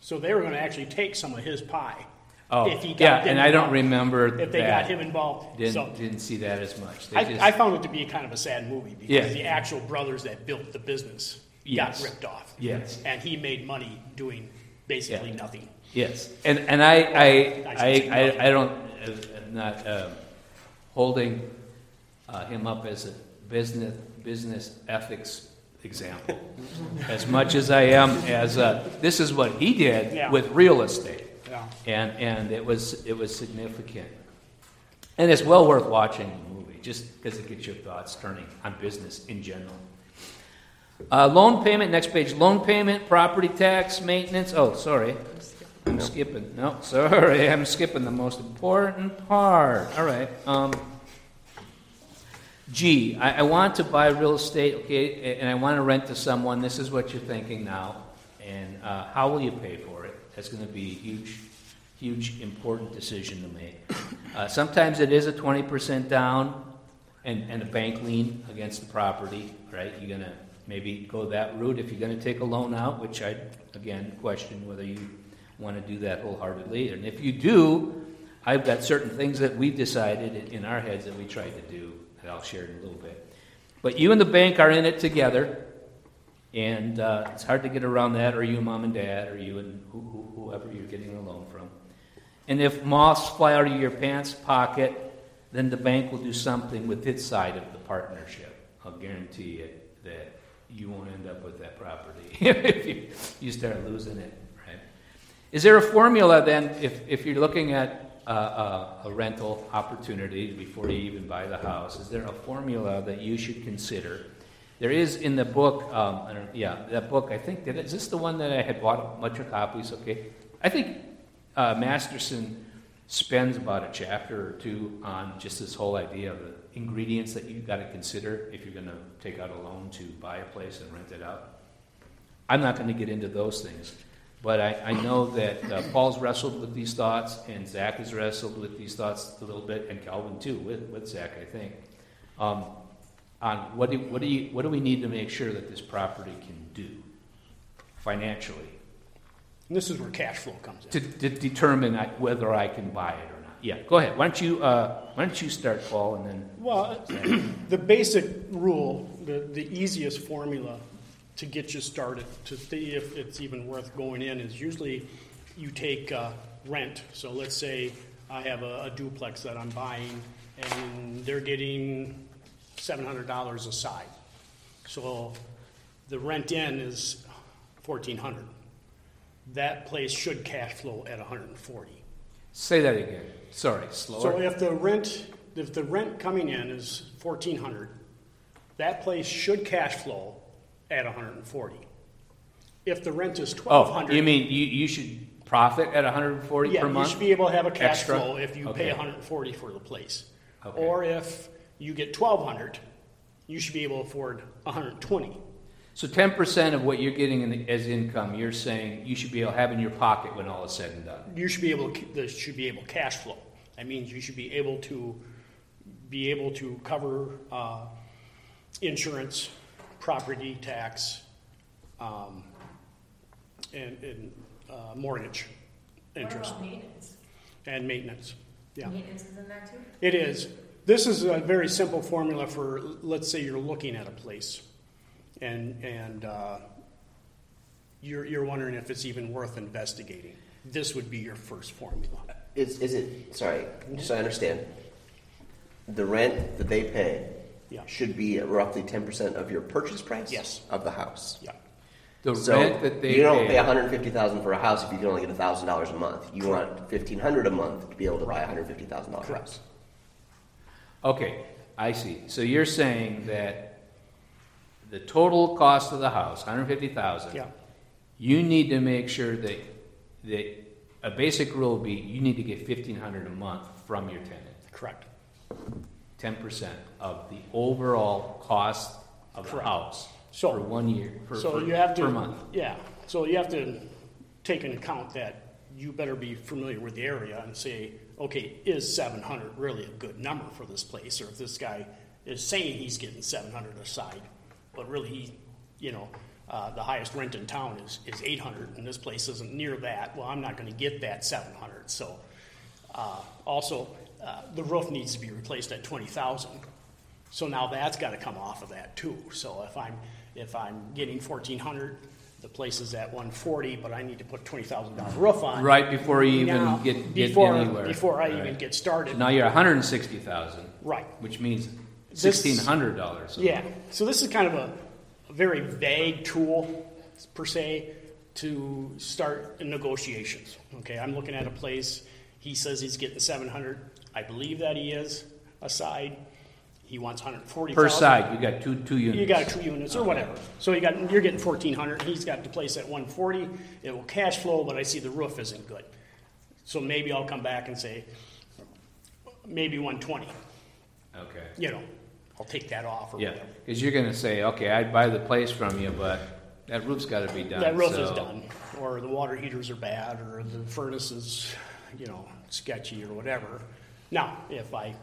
So they were going to actually take some of his pie. oh if he got yeah, and I don't remember If they that. got him involved. Didn't so didn't see that as much. They I, just, I found it to be kind of a sad movie because Yeah. the actual brothers that built the business Yes. got ripped off. Yes. And he made money doing basically Yeah. nothing. Yes, and and I I I I, I, don't uh, I'm not um, holding uh, him up as a business business ethics example as much as I am as uh, this is what he did Yeah. with real estate, Yeah. and and it was it was significant, and it's well worth watching the movie just because it gets your thoughts turning on business in general. Uh, loan payment, next page. Loan payment, property tax, maintenance. Oh, sorry. I'm skipping. No, sorry. I'm skipping the most important part. All right. Um, G, I, I want to buy real estate, okay, and I want to rent to someone. This is what you're thinking now. And uh, how will you pay for it? That's going to be a huge, huge, important decision to make. Uh, sometimes it is a 20% down and, and a bank lien against the property, right? You're going to maybe go that route if you're going to take a loan out, which I, again, question whether you want to do that wholeheartedly. And if you do, I've got certain things that we've decided in- in our heads that we tried to do that I'll share in a little bit. But you and the bank are in it together, and uh, it's hard to get around that, or you mom and dad, or you and who, who, whoever you're getting a loan from. And if moths fly out of your pants pocket, then the bank will do something with its side of the partnership. I'll guarantee you that you won't end up with that property if you, you start losing it, right? Is there a formula then, if, if you're looking at uh, a, a rental opportunity before you even buy the house, is there a formula that you should consider? There is in the book, um, yeah, that book, I think, that, is this the one that I had bought a bunch of copies? Okay. I think uh, Masterson spends about a chapter or two on just this whole idea of the ingredients that you've got to consider if you're going to take out a loan to buy a place and rent it out. I'm not going to get into those things, but I, I know that uh, Paul's wrestled with these thoughts, and Zach has wrestled with these thoughts a little bit, and Calvin too, with, with Zach, I think, um, on what do, what, do you, what do we need to make sure that this property can do financially And this is where cash flow comes in. to, to determine I- whether I can buy it or not. Yeah, go ahead. Why don't you, uh, why don't you start, Paul, and then Well, the basic rule, the, the easiest formula to get you started, to see if it's even worth going in, is usually you take uh, rent. So let's say I have a, a duplex that I'm buying, and they're getting seven hundred dollars a side. So the rent in is fourteen hundred. that place should cash flow at 140. Say that again. Sorry, slower. So if the rent, if the rent coming in is 1,400, that place should cash flow at 140. If the rent is Oh, 1,200. you mean you, you should profit at 140 Yeah, per month? you should be able to have a cash Extra? flow if you Okay. pay 140 for the place. Okay. Or if you get 1,200, you should be able to afford 120. So 10% of what you're getting in, as income, you're saying you should be able to have in your pocket when all is said and done. You should be able to, this should be able to cash flow. That means you should be able to, be able to cover, uh, insurance, property tax, um, and, and, uh, mortgage interest What about maintenance? and maintenance. Yeah. Maintenance is in that too? It is. This is a very simple formula for, let's say you're looking at a place and, and uh, you're, you're wondering if it's even worth investigating. This would be your first formula. Is, is it, sorry, just so I understand, the rent that they pay Yeah. should be roughly 10% of your purchase price? Yes. Of the house? Yeah. The So rent that they you don't pay, pay 150000 for a house if you can only get $1,000 a month. You want 1500 a month to be able to buy a $150,000 Correct. house. Okay, I see. So you're saying that the total cost of the house, 150,000. Yeah. You need to make sure that that a basic rule would be you need to get 1,500 a month from your tenant. Correct. 10% of the overall cost of the Correct. house So- for one year for, So for- you have to. per month. Yeah. So you have to take into account that you better be familiar with the area and say, okay, is 700 really a good number for this place? Or if this guy is saying he's getting 700 aside, but really he, you know, uh, the highest rent in town is, is 800 and this place isn't near that. Well, I'm not going to get that 700. So uh, also, uh, the roof needs to be replaced at 20,000. So now that's got to come off of that too. So if I'm, if I'm getting fourteen hundred, the place is at one forty, but I need to put twenty thousand dollar roof on. Right before you even Now, get, get before, anywhere. Before I Right. even get started. Now you're 160,000, Right. which means This- $1,600. Yeah. So this is kind of a, a very vague tool per se to start negotiations. Okay, I'm looking at a place. He says he's getting seven hundred. I believe that he is aside. He wants hundred forty Per side, you got two, two units. You got two units or whatever. So you got, you're getting fourteen hundred, he's got the place at one forty, it will cash flow, but I see the roof isn't good. So maybe I'll come back and say, maybe one twenty, Okay. you know, I'll take that off or Yeah, whatever. because you're gonna say, okay, I'd buy the place from you, but that roof's gotta be done. That roof is done, or the water heaters are bad, or the furnace is, you know, sketchy or whatever. Now, if I,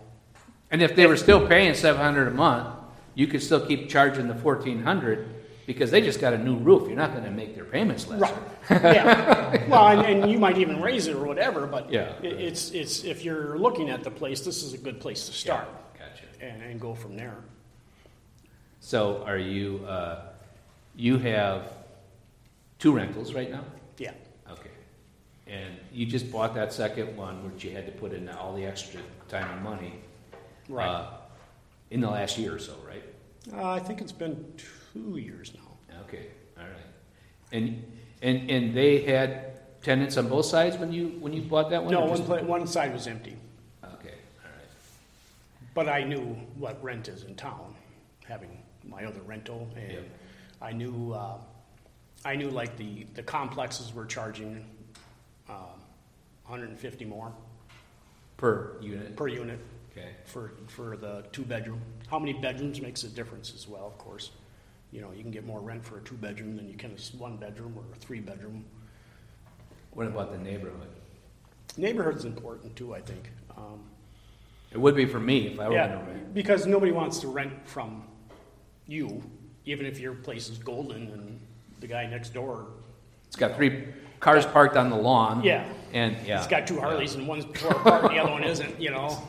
And if they were still paying seven hundred a month, you could still keep charging the fourteen hundred, because they just got a new roof, you're not gonna make their payments less. right, yeah, well, and, and you might even raise it or whatever, but Yeah. it- it's, it's, if you're looking at the place, this is a good place to start. Gotcha. and, and go from there. So are you, uh, you have two rentals right now? And you just bought that second one, which you had to put in all the extra time and money. right. uh, In the last year or so, right? Uh, I think it's been two years now. Okay, all right. And, and, and they had tenants on both sides when you, when you bought that one? No, one, pla- one side was empty, Okay, all right. but I knew what rent is in town, having my other rental, and Yep. I knew, uh, I knew like the, the complexes were charging, 150 more Per unit? per unit Okay. for, for the two-bedroom. How many bedrooms makes a difference as well, of course. You know, you can get more rent for a two-bedroom than you can a one-bedroom or a three-bedroom. What about the neighborhood? Neighborhood's important too, I think. Um, It would be for me if I were yeah, to rent. because nobody wants to rent from you, even if your place is golden and the guy next door. It's got three, cars parked on the lawn. Yeah. And, yeah. he's got two yeah. Harleys and one's tore apart and the other one isn't, you know?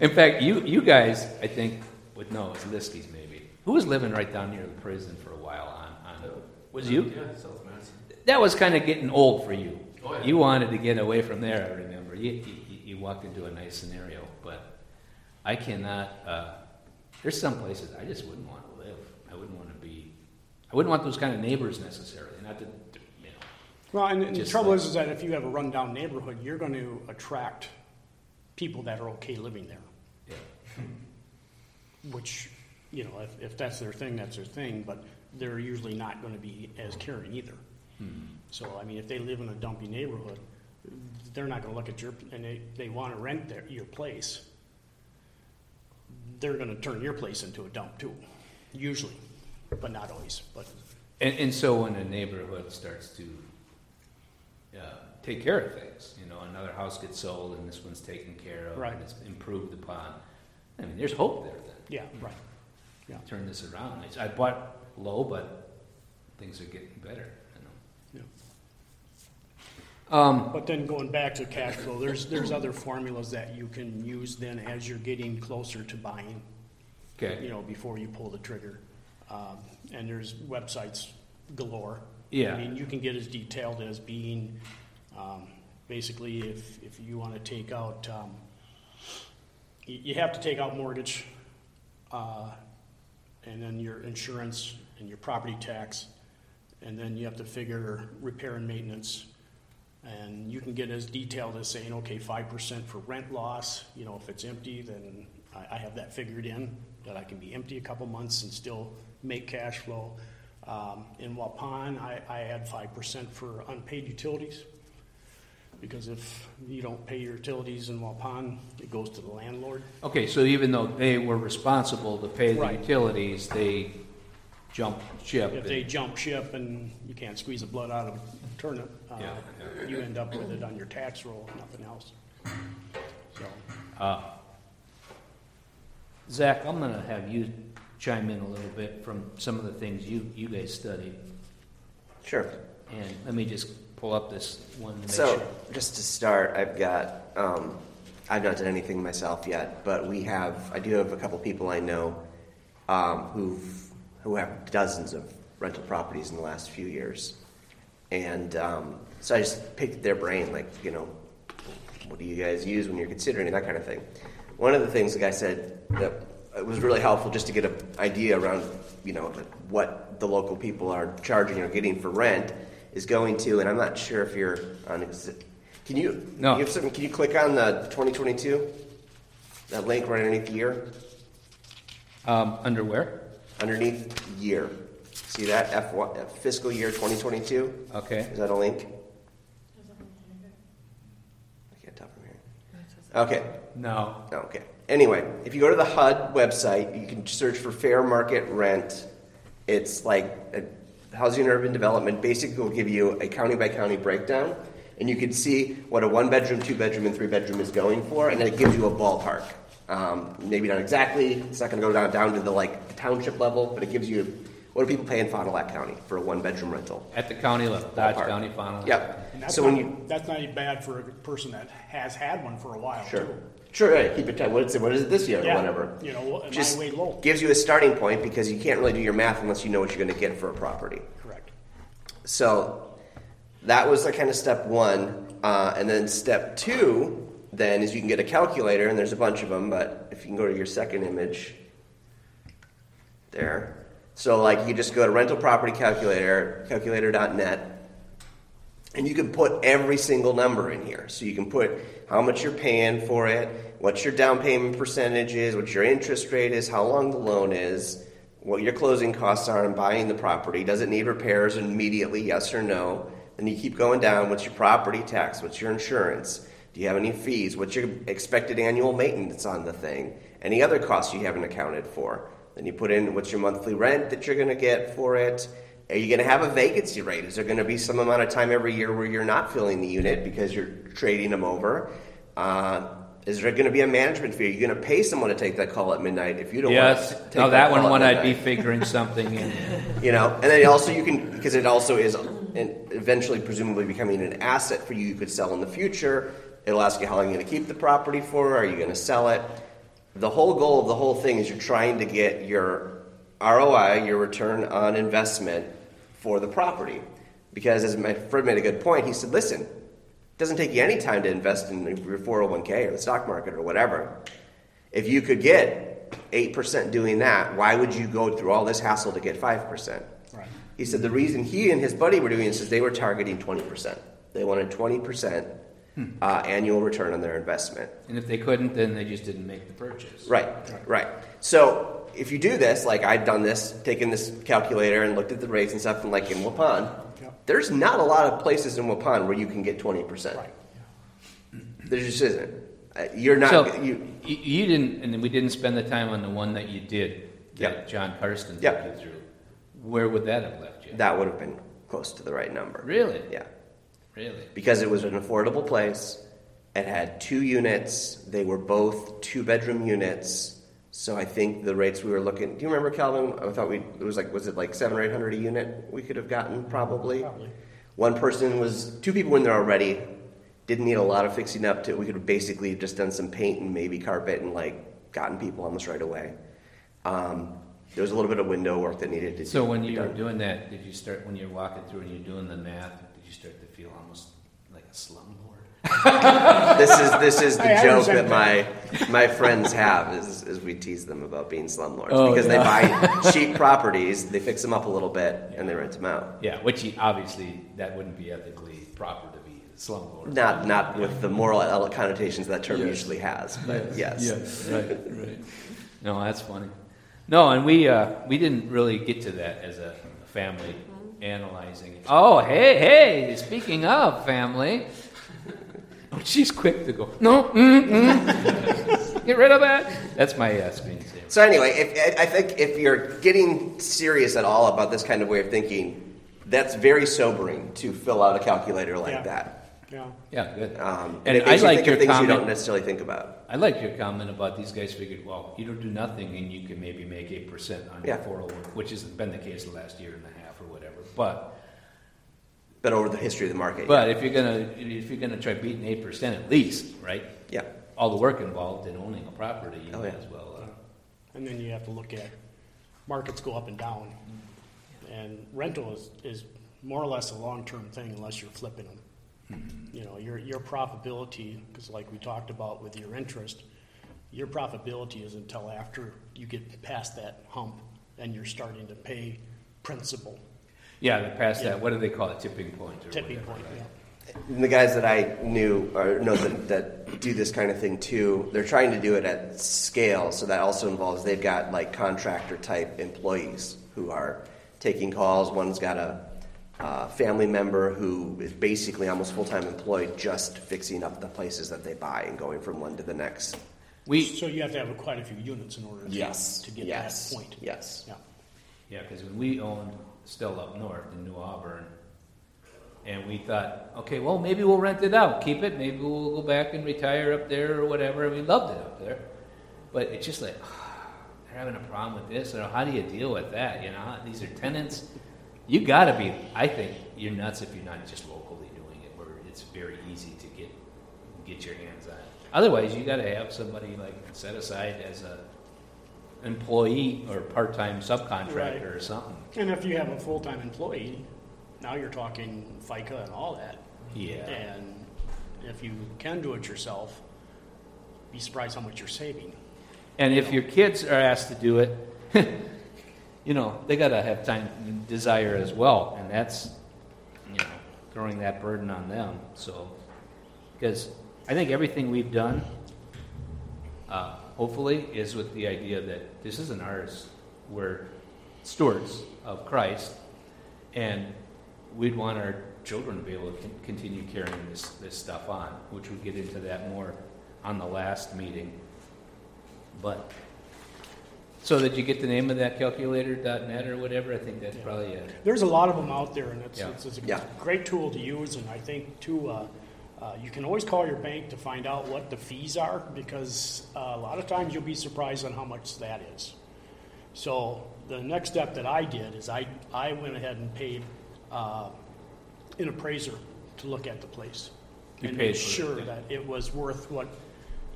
In fact, you, you guys, I think, would know, it's Liskey's maybe. Who was living right down near the prison for a while on, on, was you? Yeah, South Madison. That was kind of getting old for you. Oh, yeah. You wanted to get away from there, I remember. You, you, you walked into a nice scenario, but I cannot, uh, there's some places I just wouldn't want to live. I wouldn't want to be, I wouldn't want those kind of neighbors necessarily, not to, you know. Well, and, and the trouble like- is, is that if you have a rundown neighborhood, you're going to attract people that are okay living there. Yeah. Which, you know, if, if that's their thing, that's their thing, but they're usually not going to be as caring either. Hmm. So, I mean, if they live in a dumpy neighborhood, they're not going to look at your, and they, they want to rent their, your place. They're going to turn your place into a dump too, usually, but not always, but. And, and so when a neighborhood starts to uh, take care of things, you know, another house gets sold and this one's taken care of Right. and it's improved upon. I mean, there's hope there then. Yeah, right. Yeah. Turn this around. It's- I bought low, but things are getting better. You know. Um, But then going back to cash flow, there's, there's other formulas that you can use then as you're getting closer to buying, Okay. you know, before you pull the trigger. Um, and there's websites galore. Yeah. I mean, you can get as detailed as being, um, basically if, if you wanna take out, um, you, have to take out mortgage, uh, and then your insurance and your property tax, and then you have to figure repair and maintenance. And you can get as detailed as saying, okay, five percent for rent loss, you know, if it's empty, then I, I have that figured in, that I can be empty a couple months and still make cash flow. Um, in Waupun, I, I add five percent for unpaid utilities. Because if you don't pay your utilities in Waupun, it goes to the landlord. Okay, so even though they were responsible to pay the Right. utilities, they jumped ship. If they jump ship and you can't squeeze the blood out of a turnip, uh, Yeah, you end up with it on your tax roll, nothing else. So, Uh, Zach, I'm gonna have you chime in a little bit from some of the things you, you guys studied. Sure. And let me just pull up this one So, sure. just to start, I've got, um, I've not done anything myself yet, but we have, I do have a couple people I know um, who've, who have dozens of rental properties in the last few years. And um, so I just picked their brain, like, you know, what do you guys use when you're considering that kind of thing. One of the things the guy said that it was really helpful just to get an idea around, you know, what the local people are charging or getting for rent is going to, and I'm not sure if you're on. Exi- can you? No. You have something? Can you click on the 2022? That link right underneath year, Um, underwear, underneath year. See that F one, fiscal year 2022? okay. Is that a link? I can't tell from here. Okay. No, Okay. Anyway, if you go to the HUD website, you can search for fair market rent. It's like a housing and urban development. Basically, will give you a county by county breakdown, and you can see what a one bedroom, two bedroom, and three bedroom is going for, and then it gives you a ballpark. Um, maybe not exactly. It's not going to go down down to the like the township level, but it gives you what do people pay in Fond du Lac County for a one bedroom rental. at the county level, Dodge Ballpark. County, Fond du Lac. Yep. and that's So not, when you that's not even bad for a person that has had one for a while Sure. too. Sure, right. Keep it tight. What is it? What is it this year Yeah. or whatever? You know, Just gives you a starting point because you can't really do your math unless you know what you're going to get for a property. Correct. So that was the kind of step one, uh, and then step two then is you can get a calculator, and there's a bunch of them. But if you can go to your second image, there. So like you just go to rental property calculator, calculator.net, and you can put every single number in here. So you can put how much you're paying for it, what your down payment percentage is, what your interest rate is, how long the loan is, what your closing costs are in buying the property. Does it need repairs immediately? Yes or no? Then you keep going down. What's your property tax? What's your insurance? Do you have any fees? What's your expected annual maintenance on the thing? Any other costs you haven't accounted for? Then you put in what's your monthly rent that you're going to get for it. Are you going to have a vacancy rate? Is there going to be some amount of time every year where you're not filling the unit because you're trading them over? Uh, is there going to be a management fee? Are you going to pay someone to take that call at midnight if you don't Yes, want to take now that one, one I'd be figuring something in. You know, and then also you can because it also is and eventually presumably becoming an asset for you. You could sell in the future. It'll ask you how long you're going to keep the property for. Are you going to sell it? The whole goal of the whole thing is you're trying to get your ROI, your return on investment for the property. Because as my friend made a good point, he said, listen, it doesn't take you any time to invest in your 401k or the stock market or whatever. If you could get 8% doing that, why would you go through all this hassle to get 5%? Right. He said the reason he and his buddy were doing this is they were targeting 20%. They wanted 20% uh, annual return on their investment. And if they couldn't, then they just didn't make the purchase. Right, right. So if you do this, like I've done this, taken this calculator and looked at the rates and stuff, and like in Waupun, Yep. there's not a lot of places in Waupun where you can get 20%. Right. There just isn't. Uh, you're not, So you, you, you didn't, and we didn't spend the time on the one that you did, that Yep. John Karsten took Yep. you through. Where would that have left you? that would have been close to the right number. Really? Yeah. Really? because it was an affordable place. It had two units. They were both two bedroom units. So I think the rates we were looking. Do you remember Calvin? I thought we it was like was it like seven or eight hundred a unit we could have gotten probably. Probably. One person was two people in there already. Didn't need a lot of fixing up to. We could have basically just done some paint and maybe carpet and like gotten people almost right away. Um, there was a little bit of window work that needed to. So when be you were doing that, did you start, when you're walking through and you're doing the math, did you start to feel almost like a slumlord? This is this is the I joke that my my friends have is, is we tease them about being slumlords Oh, because they buy cheap properties, they fix them up a little bit, and they rent them out. Yeah, which obviously, that wouldn't be ethically proper to be a slumlord. Not not with the moral connotations that term usually has, but yes. Yes, right, right. No, that's funny. No, and we uh, we didn't really get to that as a family analyzing. it. Oh, hey, hey! Speaking of family, she's quick to go. No, mm, mm. get rid of that. That's my uh, screensaver. So anyway, if, I think if you're getting serious at all about this kind of way of thinking, that's very sobering to fill out a calculator like Yeah. that. Yeah. Yeah, good. Um, and it I makes you like think your of things you don't comment. necessarily think about. I like your comment about these guys figured, well, you don't do nothing and you can maybe make eight percent on your Yeah. four hundred one, which has been the case the last year and a half or whatever. But But over the history of the market, But if you're gonna if you're gonna try beating eight percent at least, right? yeah. All the work involved in owning a property, you Oh, might yeah. as well. Uh, And then you have to look at, markets go up and down. And rental is, is more or less a long-term thing unless you're flipping them. You know, your, your profitability, because like we talked about with your interest, your profitability is until after you get past that hump and you're starting to pay principal, yeah, they passed Yeah. that. What do they call it? Tipping point or tipping whatever, point, right? yeah. And the guys that I knew or know that, that do this kind of thing too, they're trying to do it at scale. So that also involves they've got like contractor type employees who are taking calls. One's got a uh, family member who is basically almost full time employed, just fixing up the places that they buy and going from one to the next. We So you have to have quite a few units in order to, to get yes, that point. Yes. Yeah. yeah, because when we owned still up north in New Auburn, and we thought, okay, well maybe we'll rent it out, keep it. Maybe we'll go back and retire up there or whatever. We loved it up there, but it's just like they're having a problem with this. Or how do you deal with that? You know, these are tenants. You got to be. I think you're nuts if you're not just locally doing it, where it's very easy to get get your hands on. Otherwise, you got to have somebody like set aside as a employee or part time subcontractor Right. or something. And if you have a full-time employee, now you're talking FICA and all that. Yeah. And if you can do it yourself, be surprised how much you're saving. And if your kids are asked to do it, you know, they got to have time and desire as well. And that's, you know, throwing that burden on them. So, because I think everything we've done, uh, hopefully, is with the idea that this isn't ours. We're stewards of Christ. And we'd want our children to be able to con- continue carrying this, this stuff on, which we'll get into that more on the last meeting. But, so did you get the name of that calculator.net or whatever? I think that's Yeah. probably it. There's a lot of them out there, and it's, Yeah. it's, it's a Yeah. great tool to use. And I think too, uh, uh, you can always call your bank to find out what the fees are because uh, a lot of times you'll be surprised on how much that is. So the next step that I did is I, I went ahead and paid uh, an appraiser to look at the place You and paid make for it, sure yeah. that it was worth what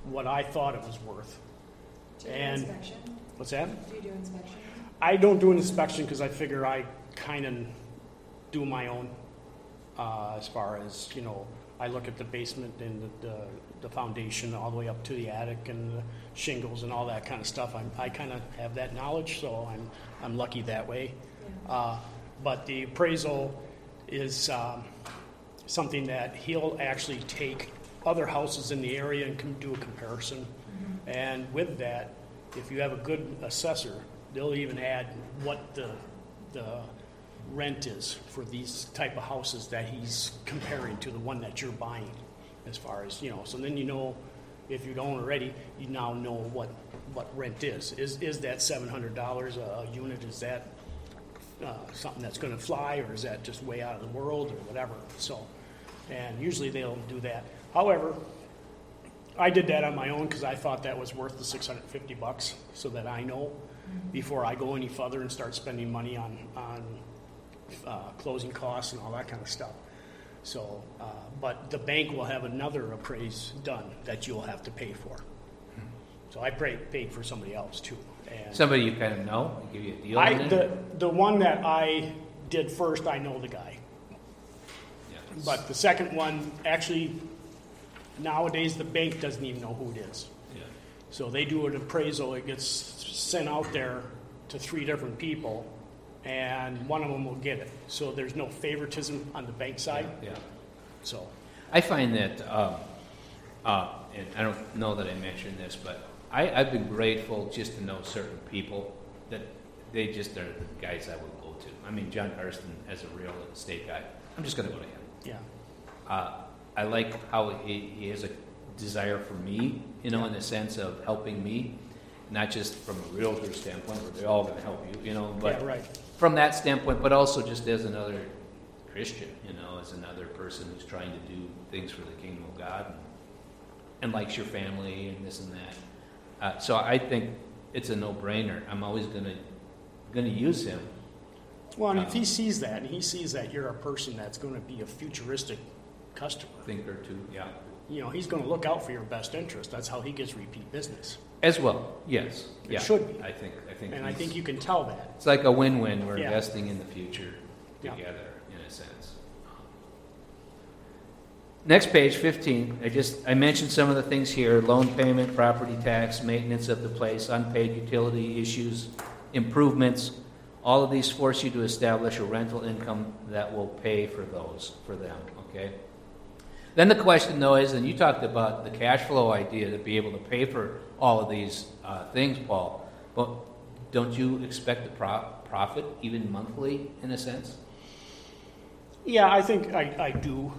what I thought it was worth. Do you do And- inspection? What's that? Do you do inspection? I don't do an inspection because I figure I kind of do my own. Uh, as far as you know, I look at the basement and the, the, the foundation all the way up to the attic and the shingles and all that kind of stuff. I'm, I kind of have that knowledge, so I'm I'm lucky that way. Uh, But the appraisal is um, something that he'll actually take other houses in the area and can do a comparison. And with that, if you have a good assessor, they'll even add what the, the rent is for these type of houses that he's comparing to the one that you're buying as far as, you know, so then you know, if you don't already, you now know what, what rent is. Is, is that seven hundred dollars a unit, is that, uh, something that's gonna fly, or is that just way out of the world, or whatever, so. And usually they'll do that. However, I did that on my own because I thought that was worth the six hundred and fifty bucks, so that I know before I go any further and start spending money on, on, uh, closing costs and all that kind of stuff. So, uh, but the bank will have another appraise done that you'll have to pay for. So I paid, paid for somebody else too. And Somebody you kind of know, give you a deal I, on the, the one that I did first, I know the guy. Yeah. But the second one, actually, nowadays, the bank doesn't even know who it is. Yeah. So they do an appraisal, it gets sent out there to three different people, and one of them will get it. So there's no favoritism on the bank side, Yeah. so. I find that, um, uh, and I don't know that I mentioned this, but I, I've been grateful just to know certain people that they just are the guys I would go to. I mean, John Karsten as a real estate guy, I'm just going to go to him. Yeah, Uh, I like how he, he has a desire for me, you know, in the sense of helping me, not just from a realtor standpoint, where they're all going to help you, you know, but yeah, right. from that standpoint, but also just as another Christian, you know, as another person who's trying to do things for the kingdom of God and, and likes your family and this and that. Uh, so I think it's a no-brainer. I'm always gonna gonna use him. Well, and if he sees that, and he sees that you're a person that's gonna be a futuristic customer, Thinker too, yeah. You know, he's gonna look out for your best interest. That's how he gets repeat business. As well, yes, It yeah. should be. I think I think. And I think you can tell that. it's like a win-win. We're Yeah. investing in the future Yeah. together, in a sense. Next page, 15. I just I mentioned some of the things here: loan payment, property tax, maintenance of the place, unpaid utility issues, improvements. All of these force you to establish a rental income that will pay for those for them. Okay. Then the question, though, is, and you talked about the cash flow idea to be able to pay for all of these uh, things, Paul. But don't you expect a pro- profit even monthly, in a sense? Yeah, I think I, I do.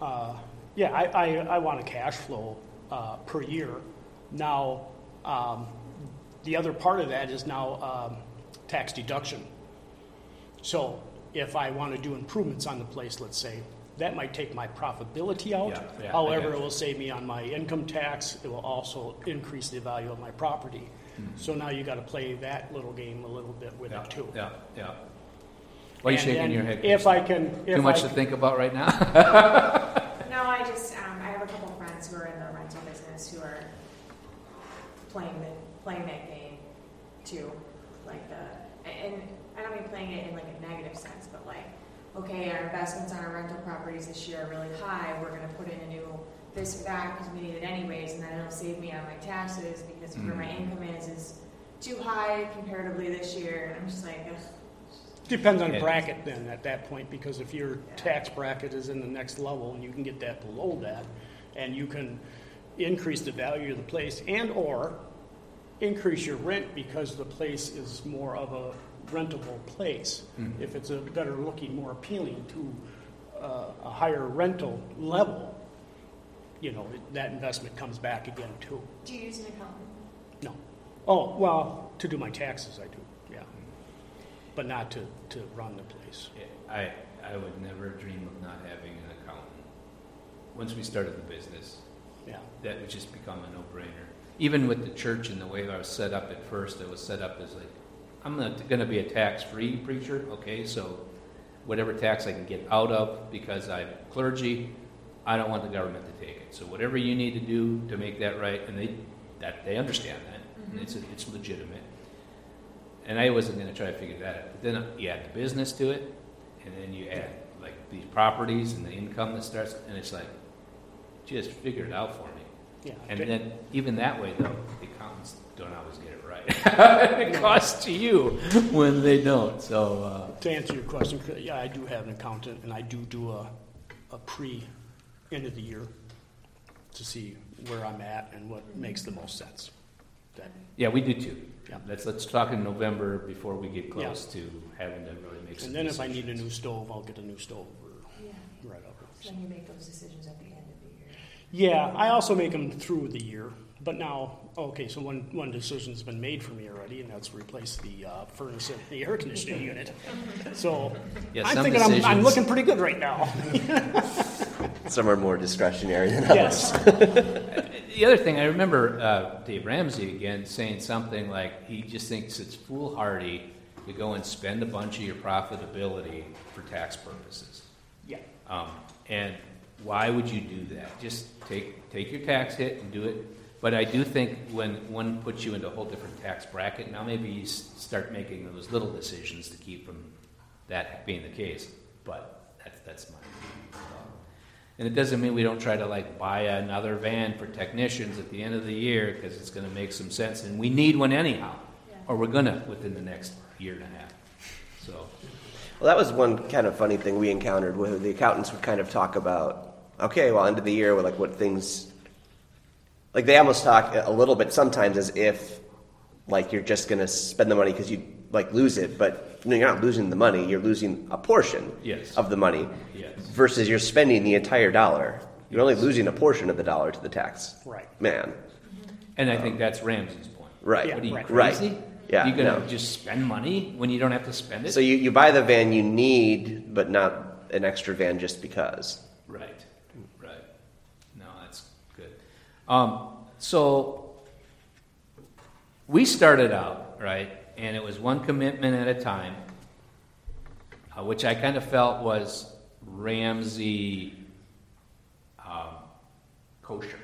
Uh, yeah, I, I, I want a cash flow uh, per year. Now, um, the other part of that is now um, tax deduction. So if I want to do improvements on the place, let's say, that might take my profitability out. Yeah, yeah, However, it will save me on my income tax. It will also increase the value of my property. Mm-hmm. So now you got to play that little game a little bit with yeah, it too. Yeah, yeah. Why are you And shaking then your head? If I can, Too much I to think about right now? No, I just, um, I have a couple friends who are in the rental business who are playing the, playing that game too. Like the, and I don't mean playing it in like a negative sense, but like, okay, our investments on our rental properties this year are really high, we're gonna put in a new this or that because we need it anyways, and then it'll save me on my taxes because where my Mm. income is, is too high comparatively this year, and I'm just like, ugh. Depends on Yeah. bracket then at that point, because if your tax bracket is in the next level and you can get that below that, and you can increase the value of the place and/or increase your rent because the place is more of a rentable place. Mhm. If it's a better looking, more appealing to uh, a higher rental level, you know, that investment comes back again too. do you use an accountant? No. Oh, well, to do my taxes, I do, yeah. But not to, to run the place. I, I would never dream of not having an accountant. Once we started the business, Yeah. that would just become a no-brainer. Even with the church and the way I was set up at first, it was set up as like, I'm not going to be a tax-free preacher, okay? So whatever tax I can get out of because I'm clergy, I don't want the government to take it. So whatever you need to do to make that right, and they that they understand that, and it's it's legitimate. And I wasn't going to try to figure that out. But then you add the business to it, and then you add like these properties and the income that starts, and it's like, just figure it out for me. Yeah. And then, even that way, though, the accountants don't always get it right. it costs to you when they don't. So, uh, To answer your question, yeah, I do have an accountant, and I do do a, a pre, end of the year, to see where I'm at and what makes the most sense. That, yeah, we do too. Yeah. Let's let's talk in November before we get close to having to really make. some and then if I need a decisions. new stove, I'll get a new stove or Yeah, right up. so then you make those decisions at the end of the year. Yeah, I also make them through the year, but now, okay, so one, one decision's been made for me already, and that's replace the uh, furnace and the air conditioning unit. So Yeah, I'm some thinking I'm, I'm decisions- looking pretty good right now. Some are more discretionary than others. Yes. The other thing, I remember uh, Dave Ramsey again saying something like he just thinks it's foolhardy to go and spend a bunch of your profitability for tax purposes. Yeah. Um, and why would you do that? Just take take your tax hit and do it. But I do think when one puts you into a whole different tax bracket, now maybe you start making those little decisions to keep from that being the case. But that's that's my thought. And it doesn't mean we don't try to like buy another van for technicians at the end of the year because it's going to make some sense, and we need one anyhow, or we're gonna within the next year and a half. So Well, that was one kind of funny thing we encountered where the accountants would kind of talk about, okay, well, end of the year, like what things, like they almost talk a little bit sometimes as if, like you're just going to spend the money because you like lose it, but no, you're not losing the money. You're losing a portion Yes. of the money yes, versus you're spending the entire dollar. You're only losing a portion of the dollar to the tax Right. man. and I think that's Ramsey's point. Right. Yeah, What are you right. crazy? Right. Yeah, You gonna no. just spend money when you don't have to spend it? So you, you buy the van you need, but not an extra van just because. right, right. No, that's good. Um, so we started out right, and it was one commitment at a time, uh, which I kind of felt was Ramsey um, kosher.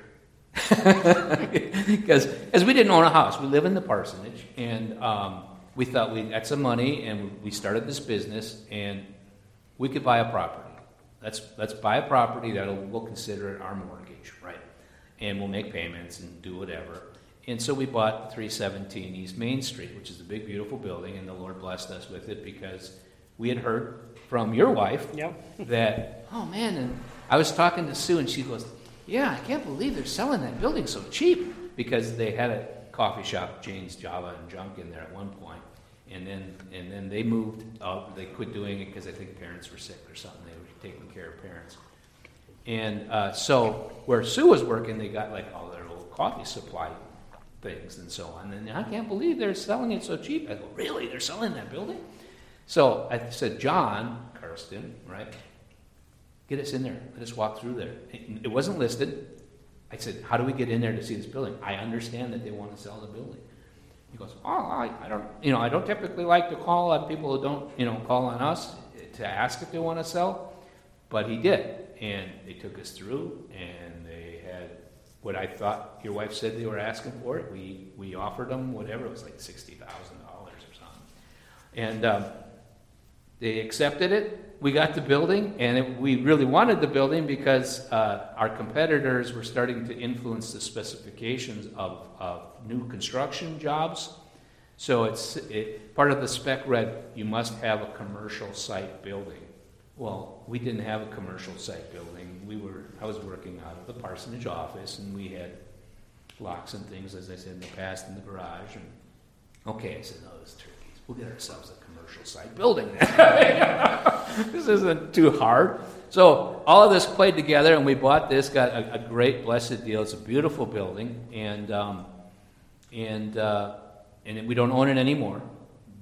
Because as we didn't own a house, we live in the parsonage, and um, we thought we had some money, and we started this business, and we could buy a property. Let's let's buy a property that we'll consider it our mortgage? And we'll make payments and do whatever. And so we bought 317 East Main Street, which is a big, beautiful building, and the Lord blessed us with it because we had heard from your wife Yep. that, oh man, and I was talking to Sue, and she goes, yeah, I can't believe they're selling that building so cheap because they had a coffee shop, Jane's Java and Junk, in there at one point, and then and then they moved up. They quit doing it because I think parents were sick or something. They were taking care of parents, and uh, so where Sue was working, they got like all their old coffee supply things and so on. And I can't believe they're selling it so cheap. I go, really? They're selling that building? So I said, John Karsten, right? Get us in there. Let us walk through there. It it wasn't listed. I said, How do we get in there to see this building? I understand that they want to sell the building. He goes, Oh, I, I don't, you know, I don't typically like to call on people who don't, you know, call on us to ask if they want to sell, but he did. And they took us through, and they had what I thought your wife said they were asking for it. We, we offered them whatever, it was like $60,000 or something. And um, they accepted it. We got the building, and it, we really wanted the building because uh, our competitors were starting to influence the specifications of, of new construction jobs. So it's it, part of the spec read you must have a commercial site building. Well, we didn't have a commercial site building. We were I was working out of the parsonage office, and we had locks and things, as I said in the past, in the garage. And okay, I said, no, those turkeys. We'll get ourselves a commercial site building. this isn't too hard. So all of this played together, and we bought this. Got a, a great, blessed deal. It's a beautiful building, and um, and uh, and we don't own it anymore.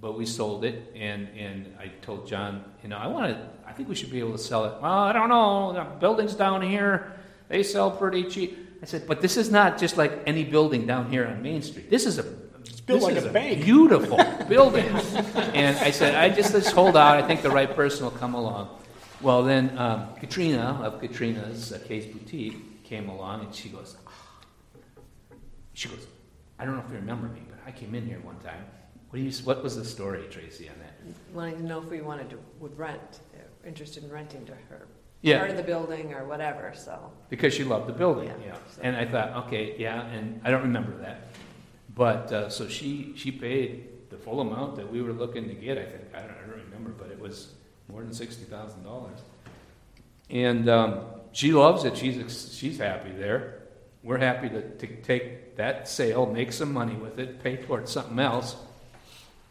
But we sold it, and and I told John, you know, I want to. I think we should be able to sell it. Well, I don't know. The buildings down here, they sell pretty cheap. I said, but this is not just like any building down here on Main Street. This is a it's built this like is a bank." beautiful building. and I said, I just let's hold out. I think the right person will come along. Well, then um, Katrina of Katrina's uh, K's Boutique came along, and she goes, "Ah." she goes, I don't know if you remember me, but I came in here one time. What, do you, what was the story, Tracy, on that? wanting to know if we wanted to, would rent, they're interested in renting to her. Yeah. part of the building or whatever, so. Because she loved the building, Yeah. yeah. And I thought, okay, yeah, and I don't remember that. But, uh, so she, she paid the full amount that we were looking to get, I think, I don't, I don't remember, but it was more than sixty thousand dollars. And, um, she loves it, she's, ex- she's happy there. We're happy to, to take that sale, make some money with it, pay towards something else.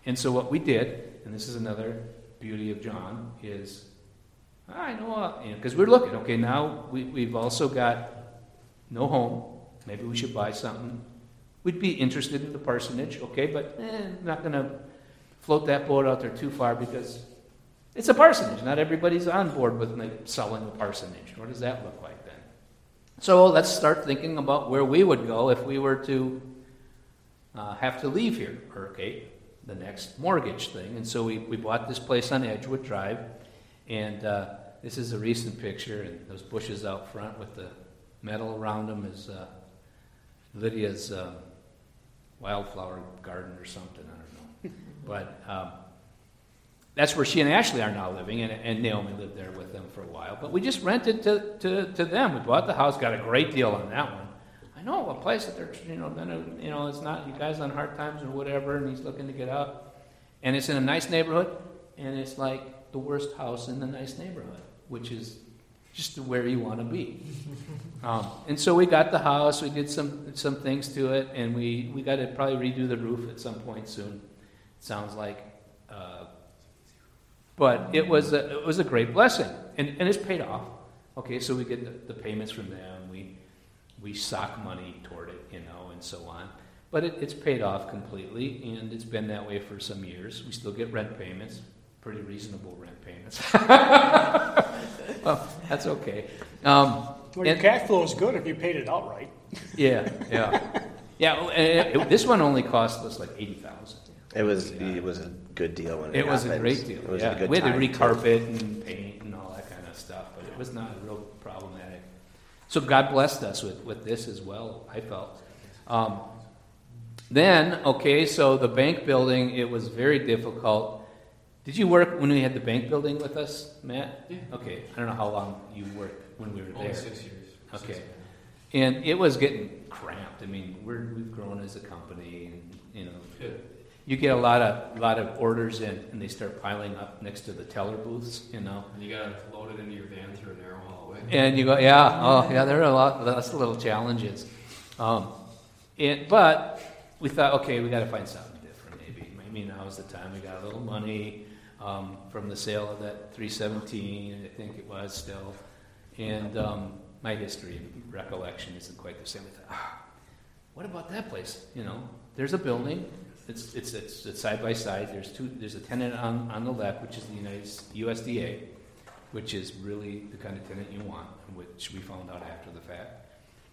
And so what we did, and this is another beauty of John, is I know, uh, you know, because we're looking. Okay, now we, we've also got no home. Maybe we should buy something. We'd be interested in the parsonage, okay, but eh, not going to float that boat out there too far because it's a parsonage. Not everybody's on board with like, selling a parsonage. What does that look like then? So let's start thinking about where we would go if we were to uh, have to leave here, or okay, the next mortgage thing. And so we, we bought this place on Edgewood Drive. And uh, this is a recent picture, and those bushes out front with the metal around them is uh, Lydia's uh, wildflower garden or something. I don't know. but um, that's where she and Ashley are now living, and, and Naomi lived there with them for a while. But we just rented to, to, to them. We bought the house, got a great deal on that one. I know a place that they're, you know, gonna, you know, it's not you guys on hard times or whatever, and he's looking to get out, and it's in a nice neighborhood, and it's like the worst house in the nice neighborhood, which is just where you want to be. Um, and so we got the house, we did some some things to it, and we, we got to probably redo the roof at some point soon. It sounds like, uh, but it was a, it was a great blessing, and, and it's paid off. Okay, so we get the, the payments from them, we we sock money toward it, you know, and so on. But it, it's paid off completely, and it's been that way for some years. We still get rent payments, pretty reasonable rent payments. well, that's okay. Um, Well, your and- cash flow is good if you paid it outright. yeah, yeah, yeah. it- it- this one only cost us like eighty thousand. It was it was a good deal when it, It was a great deal. It was yeah. a good deal. we had to recarpet and paint and all that kind of stuff, but it was not real problematic. So God blessed us with, with this as well. I felt. Um, then, okay, so the bank building, it was very difficult. Did you work when we had the bank building with us, Matt? Yeah. Okay, I don't know how long you worked when we were Only there. six years. Okay. Six, And it was getting cramped. I mean, we're, we've grown as a company, and you know, Good. you get a lot of lot of orders in, and they start piling up next to the teller booths. You know, And you gotta load it into your van through a narrow hallway. and you go, yeah, oh yeah, there are a lot, of little challenges. Um, and, but we thought, okay, we got to find something different. Maybe, I maybe now's the time. We got a little money um, from the sale of that 317, I think it was still, and um, my history and recollection isn't quite the same. We thought, ah, what about that place? You know, there's a building. It's, it's, it's, it's side by side. There's two. There's a tenant on, on the left, which is the United USDA, which is really the kind of tenant you want, which we found out after the fact.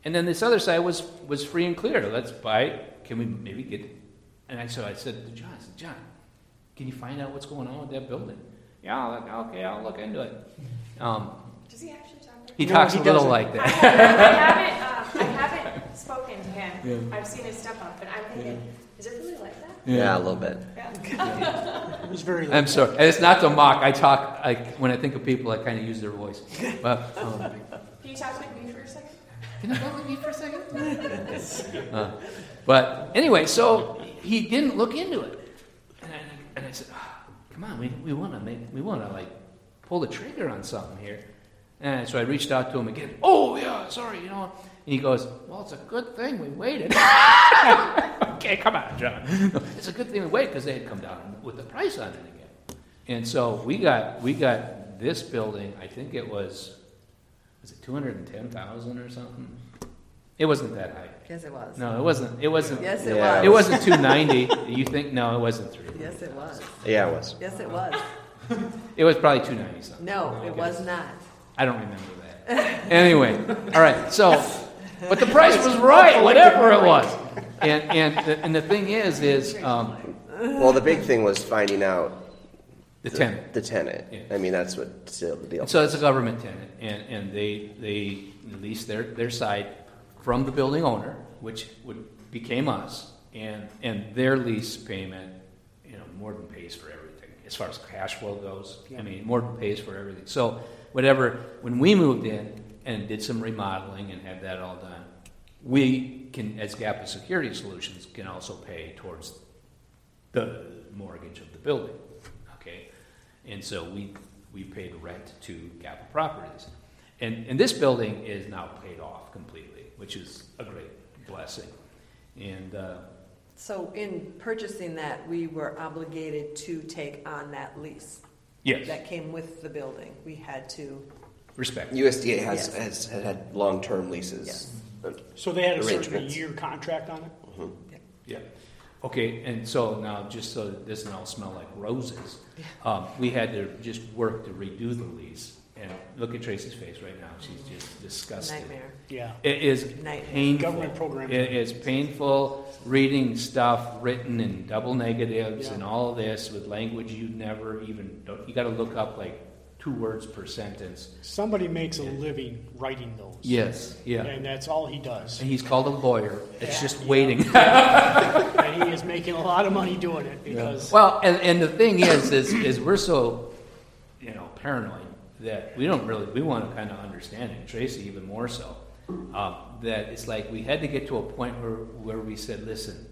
And then this other side was was free and clear. Let's buy. Can we maybe get? And I, so I said to John, I said, John, can you find out what's going on with that building? Yeah, I'll okay, I'll look into it. Um, Does he actually talk to he No, talks he a little doesn't. like I that. haven't, um, I haven't spoken to him. I've seen his stuff up, but I'm thinking, is it really like that? Yeah, a little bit. Yeah. It was very. I'm sorry. And it's not to mock. I talk. I, when I think of people, I kind of use their voice. But, um, Can you talk to me for a second? Can you talk with me for a second? Uh, but anyway, so he didn't look into it, and I, said, "Ah, "Come on, we, we want to make we want to like pull the trigger on something here." And so I reached out to him again. Oh yeah, sorry, you know. And he goes, "Well, it's a good thing we waited." okay, come on, John. It's a good thing we waited because they had come down with the price on it again. And so we got we got this building. I think it was was it two hundred and ten thousand or something? It wasn't that high. Yes, it was. No, it wasn't. It wasn't. Yes, it Yeah. was. It wasn't two ninety. you think? No, it wasn't three. Yes, it was. Yeah, it was. Yes, it was. It was probably two ninety something. No, it was not. I don't remember that. anyway, all right. So, but the price was right, whatever it was. And and the, and the thing is, is um, Well, the big thing was finding out the tenant. the tenant. Yeah. I mean, that's what sealed the deal. So it's a government tenant, and, and they, they lease their, their site from the building owner, which would, became us, and, and their lease payment, you know, more than pays for everything. as far as cash flow goes. Yeah. I mean, Morton pays for everything. So whatever, when we moved in and did some remodeling and had that all done, we can, as Gap Security Solutions, can also pay towards the mortgage of the building. Okay, and so we we paid rent to Gap Properties, and and this building is now paid off completely, which is a great blessing. And uh, So in purchasing that, we were obligated to take on that lease yes, that came with the building. We had to, respect. USDA has, Yes. has had, had long-term leases. Yes. So they had a certain Arrangements. year contract on it? Yeah. Okay, and so now, just so it doesn't all smell like roses, um, we had to just work to redo the lease. And look at Tracy's face right now; she's just disgusted. nightmare. Yeah. It is Nightmare. painful. Government programs. It is painful reading stuff written in double negatives Yeah. and all this with language you never even. Don't, you got to look up like two words per sentence. Somebody makes a living writing those. Yes, yeah. And that's all he does. And he's called a lawyer. It's Yeah. just waiting. And he is making a lot of money doing it because, Well, and, and the thing is, is, is we're so, you know, paranoid that we don't really, we want to kind of understand it, Tracy even more so, um, that it's like we had to get to a point where, where we said, listen,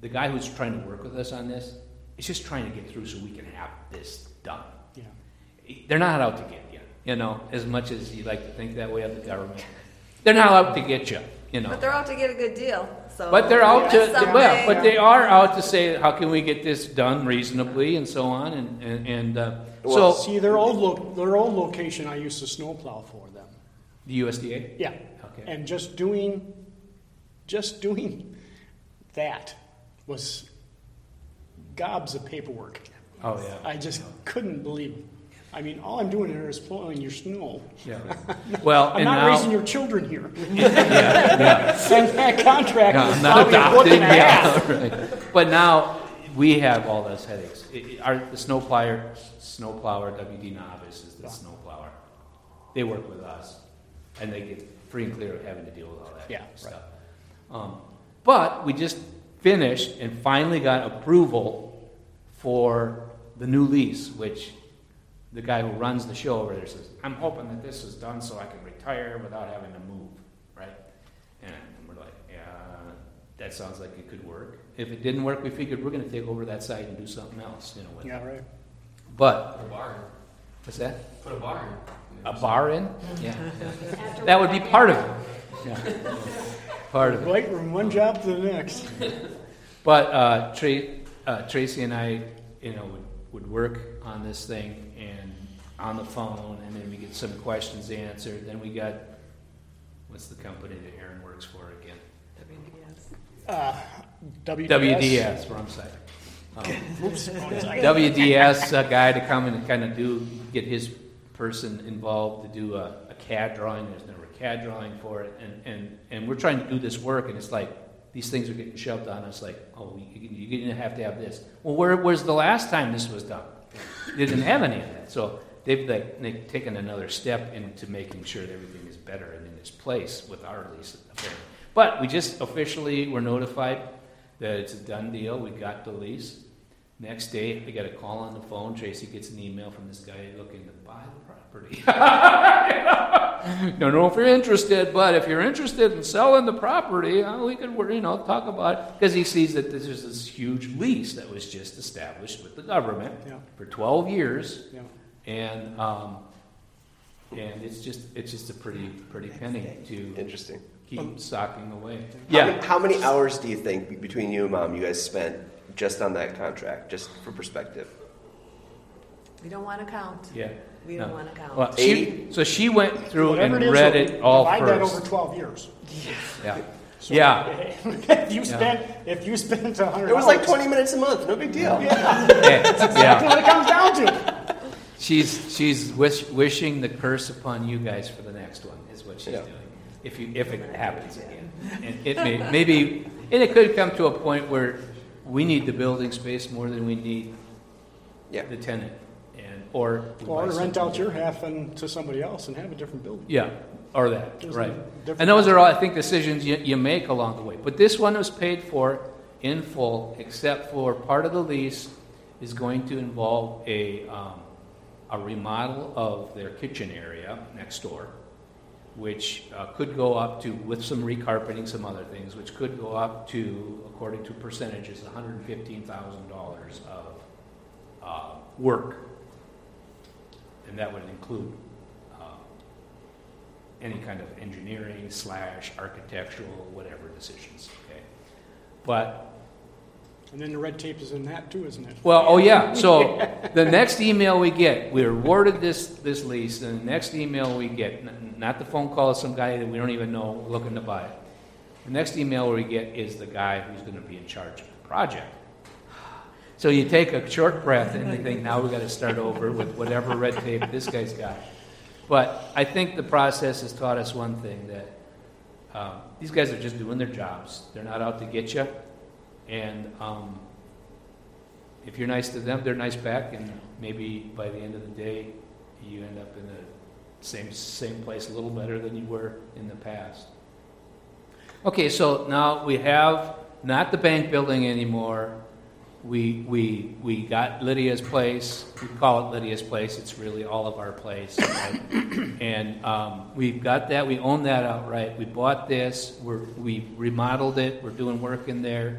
the guy who's trying to work with us on this is just trying to get through so we can have this done. yeah. They're not out to get you, you know, as much as you like to think that way of the government. They're not out to get you, you know. But they're out to get a good deal, so. But they're out to, Some well, way- but they are out to say, how can we get this done reasonably and so on, and, and, and, uh, Well, so, See, their old, lo- their old location, I used to snowplow for them. the USDA? Yeah. Okay. And just doing, just doing that was gobs of paperwork. Oh, yeah. I just couldn't believe it. I mean, all I'm doing here is plowing your snow. Yeah. Well, I'm and not now, raising your children here. And that contract Yeah, is I'm not probably a foot adopting, yeah, right. But now, we have all those headaches. Our, the snow plower, snow plower, WD Novice is the snow plower. They work with us, and they get free and clear of having to deal with all that Yeah, stuff. Um, But we just finished and finally got approval for the new lease, which the guy who runs the show over there says, I'm hoping that this is done so I can retire without having to move, right? And we're like, yeah, that sounds like it could work. If it didn't work, we figured we're gonna take over that site and do something else, you know, with it. Yeah, right. But, Put a bar in. what's that? Put a bar in. A bar in? Yeah. After That would be part of it. Yeah. Part of it. Right from one job to the next. But uh, Tra- uh, Tracy and I, you know, would, would work on this thing and on the phone, and then we get some questions answered. Then we got, what's the company that Aaron works for again? WDS. Uh, WDS. WDS, wrong side. Um, WDS uh, guy to come and kind of do, get his person involved to do a, a CAD drawing. There's never a CAD drawing for it, and, and, and we're trying to do this work, and it's like these things are getting shoved on us. Like, oh, you, you're going to have to have this. Well, where was the last time this was done? They didn't have any of that, so they've like they've taken another step into making sure that everything is better and in its place with our lease. But we just officially were notified that it's a done deal. We got the lease. Next day, I got a call on the phone. Tracy gets an email from this guy looking to buy the property. Don't know if you're interested, but if you're interested in selling the property, uh, we could, you know, talk about it because he sees that this is this huge lease that was just established with the government Yeah. for 12 years, Yeah. and um, and it's just it's just a pretty pretty penny to Interesting. Keep um, socking away. How Yeah, many, how many hours do you think between you and mom you guys spent just on that contract, just for perspective? We don't want to count. yeah. We No. don't want to count. Well, she, so she went through Whatever and it is, read it all divide that first. over 12 years. Yeah, So Yeah. If you spent, if you spent a hundred It was like hours, 20 minutes a month, no big deal. Hey, That's yeah. what it comes down to. She's she's wish, wishing the curse upon you guys for the next one is what she's Yeah. doing. If you if it happens again, and it may maybe and it could come to a point where we need the building space more than we need Yeah. the tenant, and or we Or buy rent out your half and to somebody else and have a different building. Yeah, or that, There's right. And those are all, I think, decisions you, you make along the way. But this one was paid for in full, except for part of the lease is going to involve a, um, a remodel of their kitchen area next door, which uh, could go up to, with some recarpeting, some other things, which could go up to, according to percentages, $115,000 of uh, work. And that would include uh, any kind of engineering slash architectural, whatever decisions, okay? But And then the red tape is in that too, isn't it? well, oh yeah. So the next email we get, we're awarded this this lease, and the next email we get, n- not the phone call of some guy that we don't even know looking to buy it. The next email we get is the guy who's going to be in charge of the project. So you take a short breath and you think, now we've got to start over with whatever red tape this guy's got. But I think the process has taught us one thing that um, these guys are just doing their jobs. They're not out to get you. And um, if you're nice to them, they're nice back, and maybe by the end of the day, you end up in the same same place a little better than you were in the past. Okay, so now we have not the bank building anymore. We we we got Lydia's place. We call it Lydia's place. It's really all of our place, right? and um, we've got that. We own that outright. We bought this. We're, we remodeled it. We're doing work in there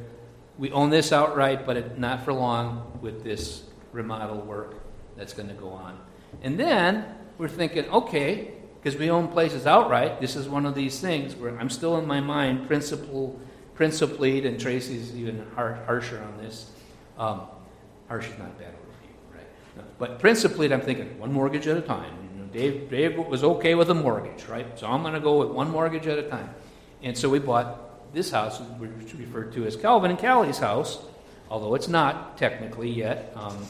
we own this outright, but it, not for long with this remodel work that's going to go on. And then we're thinking, okay, because we own places outright, this is one of these things where I'm still in my mind principal, principled, and Tracy's even har- harsher on this. Um, harsh is not bad word right? No, but principled, I'm thinking one mortgage at a time. You know, Dave, Dave was okay with a mortgage, right? So I'm going to go with one mortgage at a time. And so we bought this house, which is referred to as Calvin and Callie's house, although it's not technically yet. Um,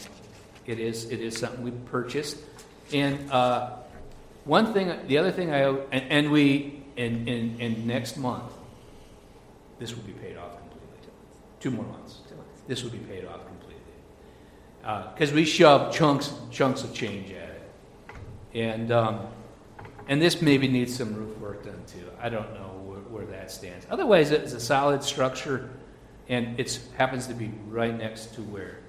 it is it is something we purchased, and uh, one thing, the other thing I and, and we and, and, and next month, this will be paid off completely. Two more months. This will be paid off completely because we shoved chunks chunks of change at it, and um, and this maybe needs some roof work done too. I don't know where, where that stands. Otherwise, it's a solid structure, and it happens to be right next to where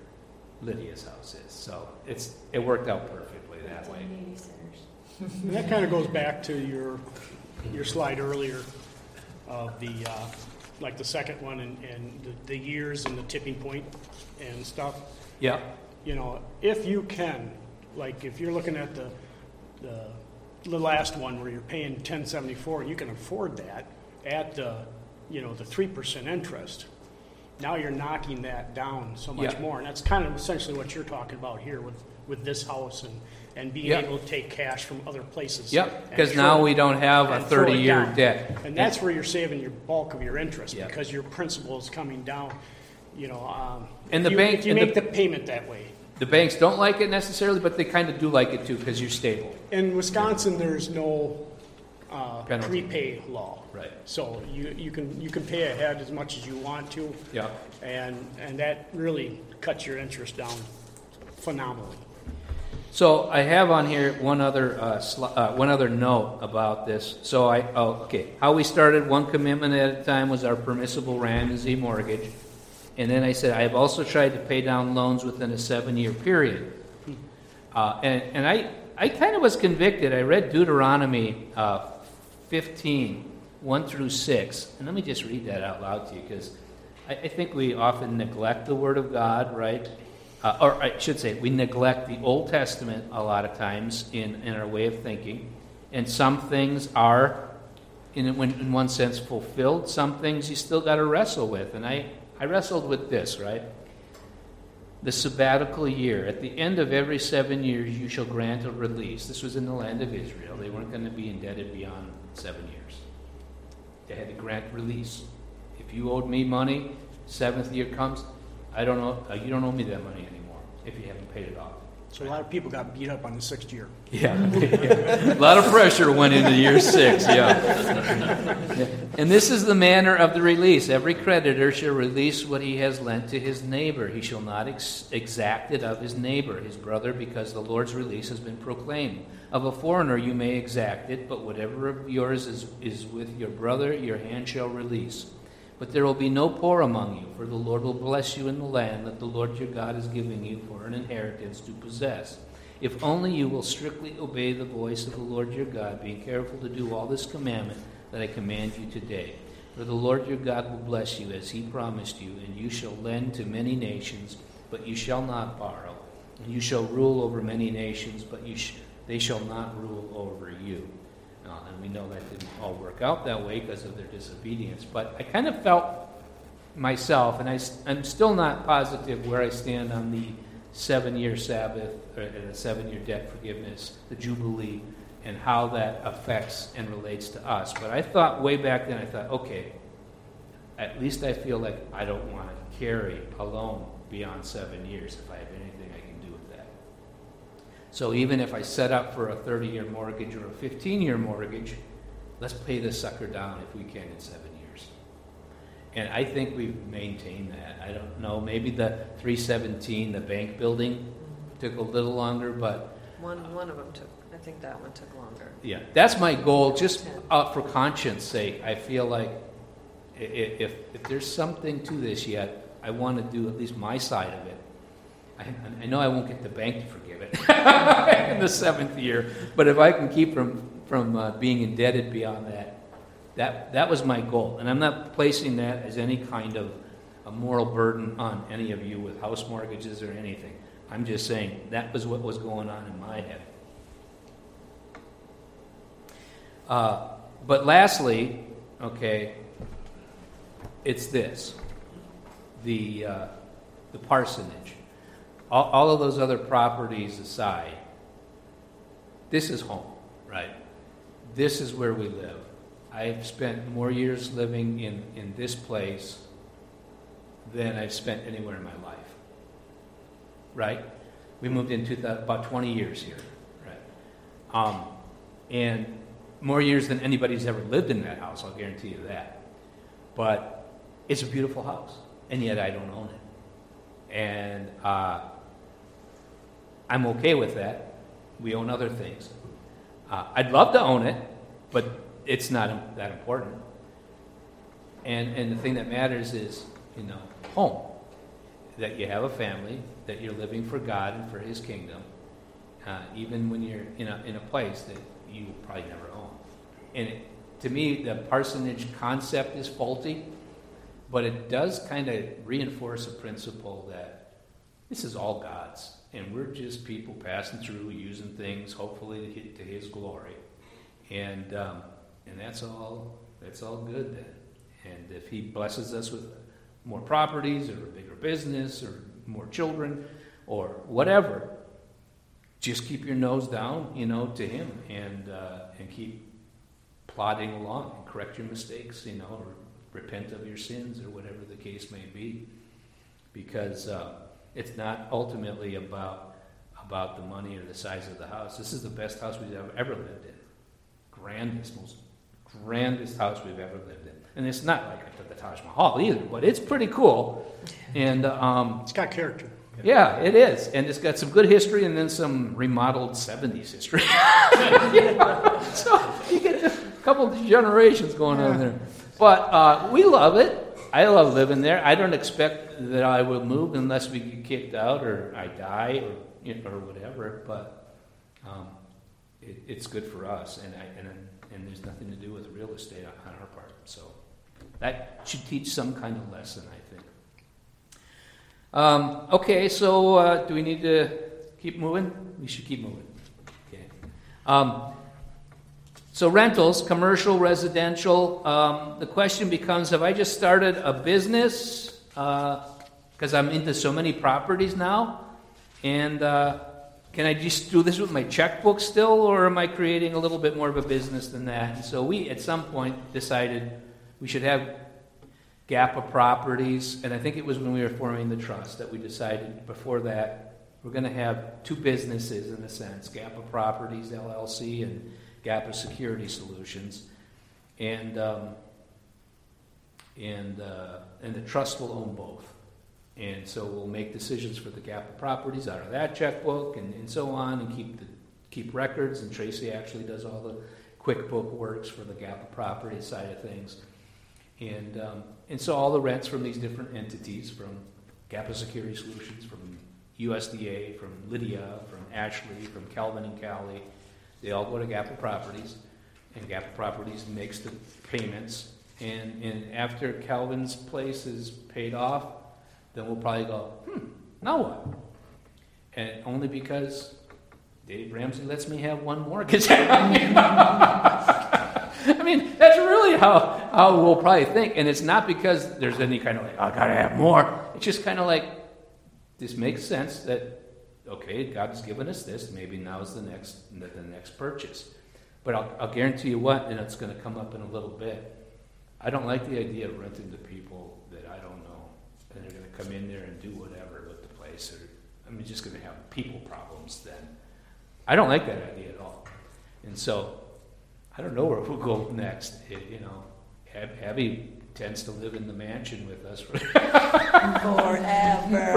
Lydia's house is. So it's it worked out perfectly that way. And that kind of goes back to your, your slide earlier of the, uh, like the second one and, and the- the years and the tipping point and stuff. Yeah, You know, if you can, like if you're looking at the, the, the last one where you're paying ten seventy-four, you can afford that at the, you know, the three percent interest. Now you're knocking that down so much Yeah. more, and that's kind of essentially what you're talking about here with, with this house and, and being Yeah. able to take cash from other places. yep. and Because now we don't have a and throw it 30-year down. debt. And that's where you're saving your bulk of your interest, Yeah. because your principal is coming down, you know, um. And the you- bank- If you and the- make the payment that way. The banks don't like it necessarily, but they kind of do like it too because you're stable. In Wisconsin, there's no uh, Penalty. prepay law. Right. So you, you can, you can pay ahead as much as you want to, Yeah. and, and that really cuts your interest down phenomenally. So I have on here one other uh, sli- uh, one other note about this. So I oh, okay how we started one commitment at a time was our permissible Ramsey mortgage, and then I said I have also tried to pay down loans within a seven year period, uh, and and I I kind of was convicted. I read Deuteronomy uh, 15, 1 through six, and let me just read that out loud to you because I, I think we often neglect the Word of God, right? uh, or I should say, we neglect the Old Testament a lot of times in, in our way of thinking. And some things are, in, in one sense, fulfilled. Some things you still got to wrestle with. And I, I wrestled with this, right? The sabbatical year. At the end of every seven years, you shall grant a release. This was in the land of Israel. They weren't going to be indebted beyond seven years. They had to grant release. If you owed me money, seventh year comes, I don't know, uh, you don't owe me that money anymore if you haven't paid it off. So a lot of people got beat up on the sixth year. Yeah. a lot of pressure went into year six, yeah. And this is the manner of the release. Every creditor shall release what he has lent to his neighbor. He shall not ex- exact it of his neighbor, his brother, because the Lord's release has been proclaimed. Of a foreigner you may exact it, but whatever of yours is, is with your brother, your hand shall release. But there will be no poor among you, for the Lord will bless you in the land that the Lord your God is giving you for an inheritance to possess. If only you will strictly obey the voice of the Lord your God, being careful to do all this commandment that I command you today. For the Lord your God will bless you as he promised you, and you shall lend to many nations, but you shall not borrow. And you shall rule over many nations, but you sh- they shall not rule over you. Uh, and we know that didn't all work out that way because of their disobedience. But I kind of felt myself, and I, am still not positive where I stand on the seven year Sabbath uh, the seven year debt forgiveness, the Jubilee, and how that affects and relates to us. But I thought way back then, I thought, okay, at least I feel like I don't want to carry alone beyond seven years if I have I can do with that. So even if I set up for a 30 year mortgage or a 15 year mortgage, let's pay this sucker down if we can in seven years. And I think we've maintained that. I don't know, maybe the 317, the bank building, took a little longer, but. One, one of them took, I think that one took longer. Yeah, that's my goal, just uh, for conscience sake. I feel like if, if there's something to this yet, I want to do at least my side of it. I, I know I won't get the bank to forgive it in the seventh year, but if I can keep from, from uh, being indebted beyond that, that, that was my goal. And I'm not placing that as any kind of a moral burden on any of you with house mortgages or anything. I'm just saying that was what was going on in my head. Uh, but lastly, okay, it's this the, uh, the parsonage. All, all of those other properties aside, this is home, right? This is where we live. I've spent more years living in, in this place than I've spent anywhere in my life. Right? We moved into about 20 years here. Right? Um, and more years than anybody's ever lived in that house, I'll guarantee you that. But it's a beautiful house, and yet I don't own it. And uh, I'm okay with that. We own other things. Uh, I'd love to own it, but it's not that important. And, and the thing that matters is, you know, home. That you have a family, that you're living for God and for His kingdom, uh, even when you're in a, in a place that you probably never own. And it, to me, the parsonage concept is faulty, but it does kind of reinforce a principle that this is all God's, and we're just people passing through, using things, hopefully to to His glory. And um, and that's all that's all good then. And if he blesses us with more properties or a bigger business or more children or whatever, just keep your nose down, you know, to him and uh, and keep plodding along and correct your mistakes, you know, or repent of your sins or whatever the case may be, because uh, it's not ultimately about about the money or the size of the house. This is the best house we've ever, ever lived in, grandest, most grandest house we've ever lived in. And it's not like the Taj Mahal either, but it's pretty cool. And um, it's got character. Yeah, it is. And it's got some good history and then some remodeled 70s history. so you get a couple of generations going on there. But uh, we love it. I love living there. I don't expect that I will move unless we get kicked out or I die or, you know, or whatever. But um, it, it's good for us. And, I, and and there's nothing to do with real estate on, our part. So that should teach some kind of lesson, I think. Um, okay, so uh, do we need to keep moving? We should keep moving. Okay. Um, so rentals, commercial, residential. Um, the question becomes: Have I just started a business because uh, I'm into so many properties now, and uh, can I just do this with my checkbook still, or am I creating a little bit more of a business than that? And so we, at some point, decided we should have GAPA properties, and I think it was when we were forming the trust that we decided before that we're going to have two businesses in a sense GAPA Properties LLC and GAPA Security Solutions. And, um, and, uh, and the trust will own both. And so we'll make decisions for the GAPA properties out of that checkbook and, and so on and keep, the, keep records. And Tracy actually does all the QuickBook works for the GAPA property side of things. And, um, and so all the rents from these different entities, from Gapa Security Solutions, from USDA, from Lydia, from Ashley, from Calvin and Cali, they all go to Gapa Properties, and Gapa Properties makes the payments. And, and after Calvin's place is paid off, then we'll probably go, hmm, now what? And only because Dave Ramsey lets me have one mortgage. I mean, that's really how, how we'll probably think. And it's not because there's any kind of like, I gotta have more. It's just kind of like, this makes sense that, okay, God's given us this, maybe now is the next, the, the next purchase. But I'll, I'll guarantee you what, and it's going to come up in a little bit. I don't like the idea of renting to people that I don't know, and they're going to come in there and do whatever with the place. Or I'm just going to have people problems then. I don't like that idea at all. And so I don't know where we'll go next. It, you know, Abby tends to live in the mansion with us for, for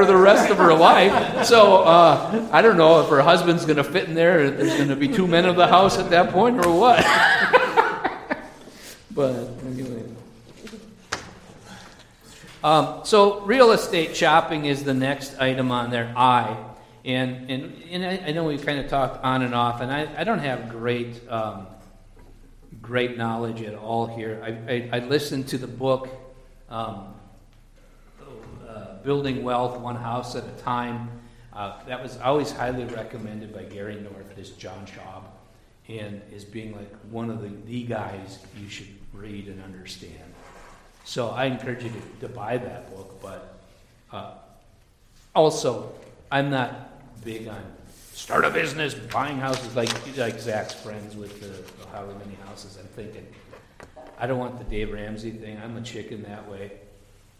the rest of her life. So uh, I don't know if her husband's going to fit in there. Or there's going to be two men of the house at that point, or what. but anyway. Um, so real estate shopping is the next item on there. I. And, and, and I, I know we've kind of talked on and off, and I, I don't have great um, great knowledge at all here. I, I, I listened to the book um, uh, Building Wealth One House at a Time. Uh, that was always highly recommended by Gary North, this John Schaub, and is being like one of the, the guys you should read and understand. So I encourage you to, to buy that book, but uh, also, I'm not big on start a business, buying houses like like Zach's friends with the, the however many houses. I'm thinking, I don't want the Dave Ramsey thing. I'm a chicken that way.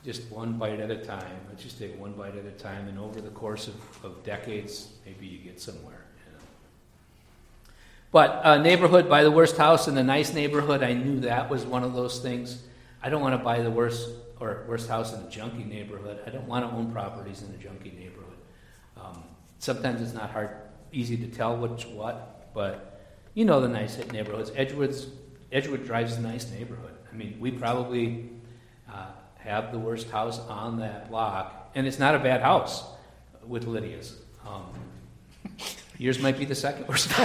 Just one bite at a time. Let's just take one bite at a time, and over the course of, of decades, maybe you get somewhere. You know? But uh, neighborhood, buy the worst house in the nice neighborhood. I knew that was one of those things. I don't want to buy the worst or worst house in a junky neighborhood. I don't want to own properties in a junky neighborhood. Um, sometimes it's not hard, easy to tell which what, but you know the nice neighborhoods. Edgewood's Edgewood Drive's a nice neighborhood. I mean, we probably uh, have the worst house on that block, and it's not a bad house with Lydia's. Um, yours might be the second worst.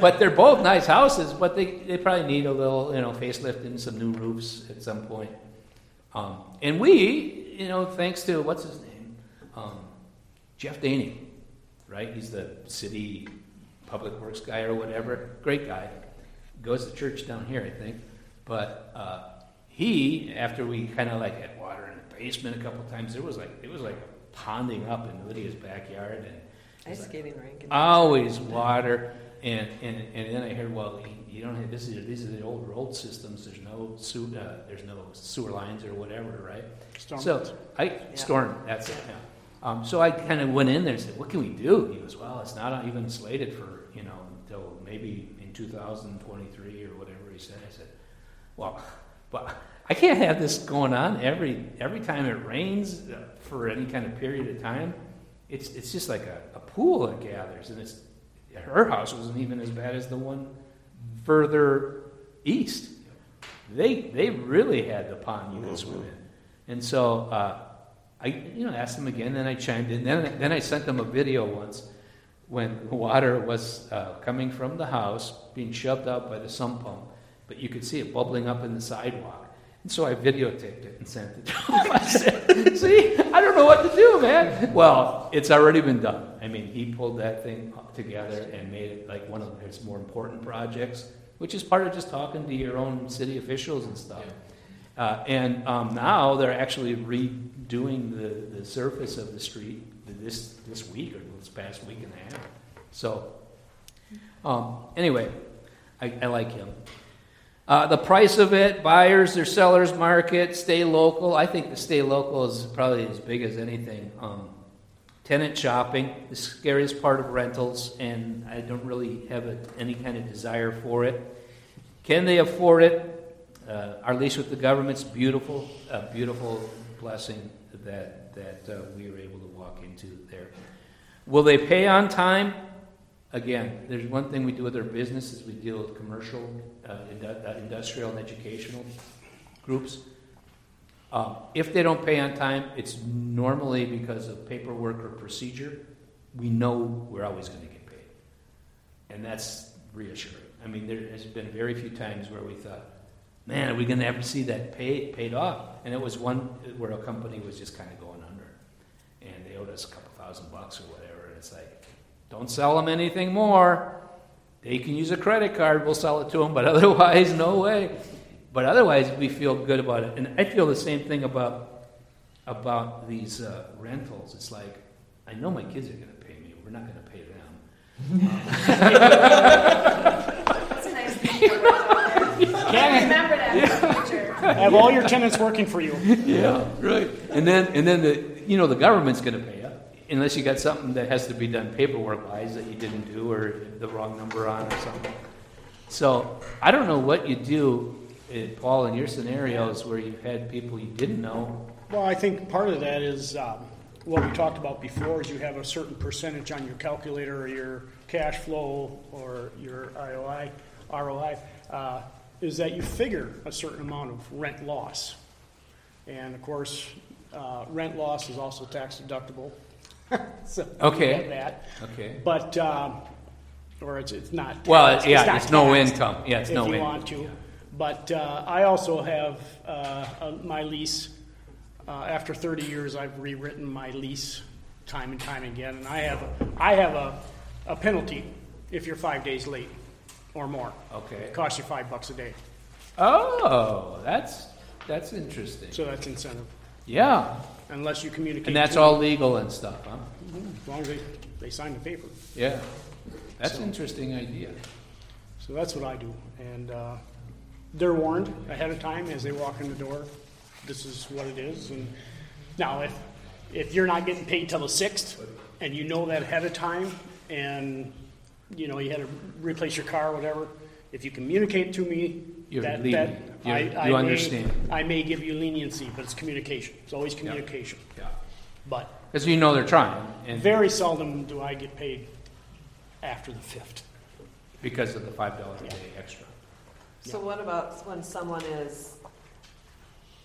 But they're both nice houses, but they, they probably need a little, you know, facelift and some new roofs at some point. Um, and we, you know, thanks to, what's his name? Um, Jeff Daney, right? He's the city public works guy or whatever. Great guy. Goes to church down here, I think. But uh, he, after we kind of like had water in the basement a couple times, there was like it was like ponding up in Lydia's backyard and Ice skating rink. always water. And, and, and then I heard, well, you- you don't have this is these are the old road systems. There's no sewer, uh, there's no sewer lines or whatever, right? Storm So I storm. That's it. Yeah. Um, so I kind of went in there and said, "What can we do?" He goes, "Well, it's not even slated for you know until maybe in 2023 or whatever." He said. I said, "Well, but I can't have this going on every every time it rains uh, for any kind of period of time. It's it's just like a, a pool that gathers, and it's her house wasn't even as bad as the one further east. They they really had the pond you could swim in, and so." Uh, I you know asked them again, then I chimed in. Then then I sent them a video once when water was uh, coming from the house, being shoved out by the sump pump, but you could see it bubbling up in the sidewalk. And so I videotaped it and sent it to them. I said, "See, I don't know what to do, man." Well, it's already been done. I mean, he pulled that thing together and made it like one of his more important projects, which is part of just talking to your own city officials and stuff. Uh, and um, now they're actually redoing the, the surface of the street this, this week or this past week and a half. So, um, anyway, I, I like him. Uh, the price of it, buyers or sellers market, stay local. I think the stay local is probably as big as anything. Um, tenant shopping, the scariest part of rentals, and I don't really have a, any kind of desire for it. Can they afford it? Uh, our lease with the government's beautiful, a beautiful blessing that, that uh, we were able to walk into there. Will they pay on time? Again, there's one thing we do with our business is we deal with commercial, uh, uh, industrial, and educational groups. Uh, if they don't pay on time, it's normally because of paperwork or procedure. We know we're always going to get paid, and that's reassuring. I mean, there has been very few times where we thought, "Man, are we going to ever see that paid paid off?" And it was one where a company was just kind of going under, and they owed us a couple thousand bucks or whatever. And it's like, don't sell them anything more. They can use a credit card. We'll sell it to them, but otherwise, no way. But otherwise, we feel good about it. And I feel the same thing about about these uh, rentals. It's like I know my kids are going to pay me. We're not going to pay them. That's a nice thing to put out there. I remember that in the future. Have all your tenants working for you. Yeah, right. And then and then the you know the government's going to pay you unless you got something that has to be done paperwork wise that you didn't do or the wrong number on or something. So I don't know what you do, eh, Paul, in your scenarios where you've had people you didn't know. Well, I think part of that is um, what we talked about before is you have a certain percentage on your calculator or your cash flow or your ROI. ROI, uh, is that you figure a certain amount of rent loss. And of course, uh, rent loss is also tax deductible. so Okay. that. Okay. But, um, or it's, it's not. Well, taxed. yeah, not it's no income. Yeah, it's if no you income. want to. But uh, I also have uh, uh, my lease. Uh, after 30 years, I've rewritten my lease time and time again, and I have a, I have a, a penalty if you're five days late or more. Okay. It costs you five bucks a day, Oh, that's that's interesting. so that's incentive. Yeah, Unless you communicate. and that's to- all legal and stuff, huh? As long as they, they sign the paper. Yeah, that's an interesting idea. So that's what I do. And uh, they're warned ahead of time as they walk in the door, this is what it is. And now, if, if you're not getting paid till the sixth, and you know that ahead of time, and, you know, you had to replace your car or whatever, if you communicate to me, You're that, lenient. that, I, You're- I you may- understand. I may give you leniency, but it's communication. It's always communication. Yeah, But because you know they're trying, and very seldom do I get paid after the fifth. because of the five dollars a day extra. So what about when someone is,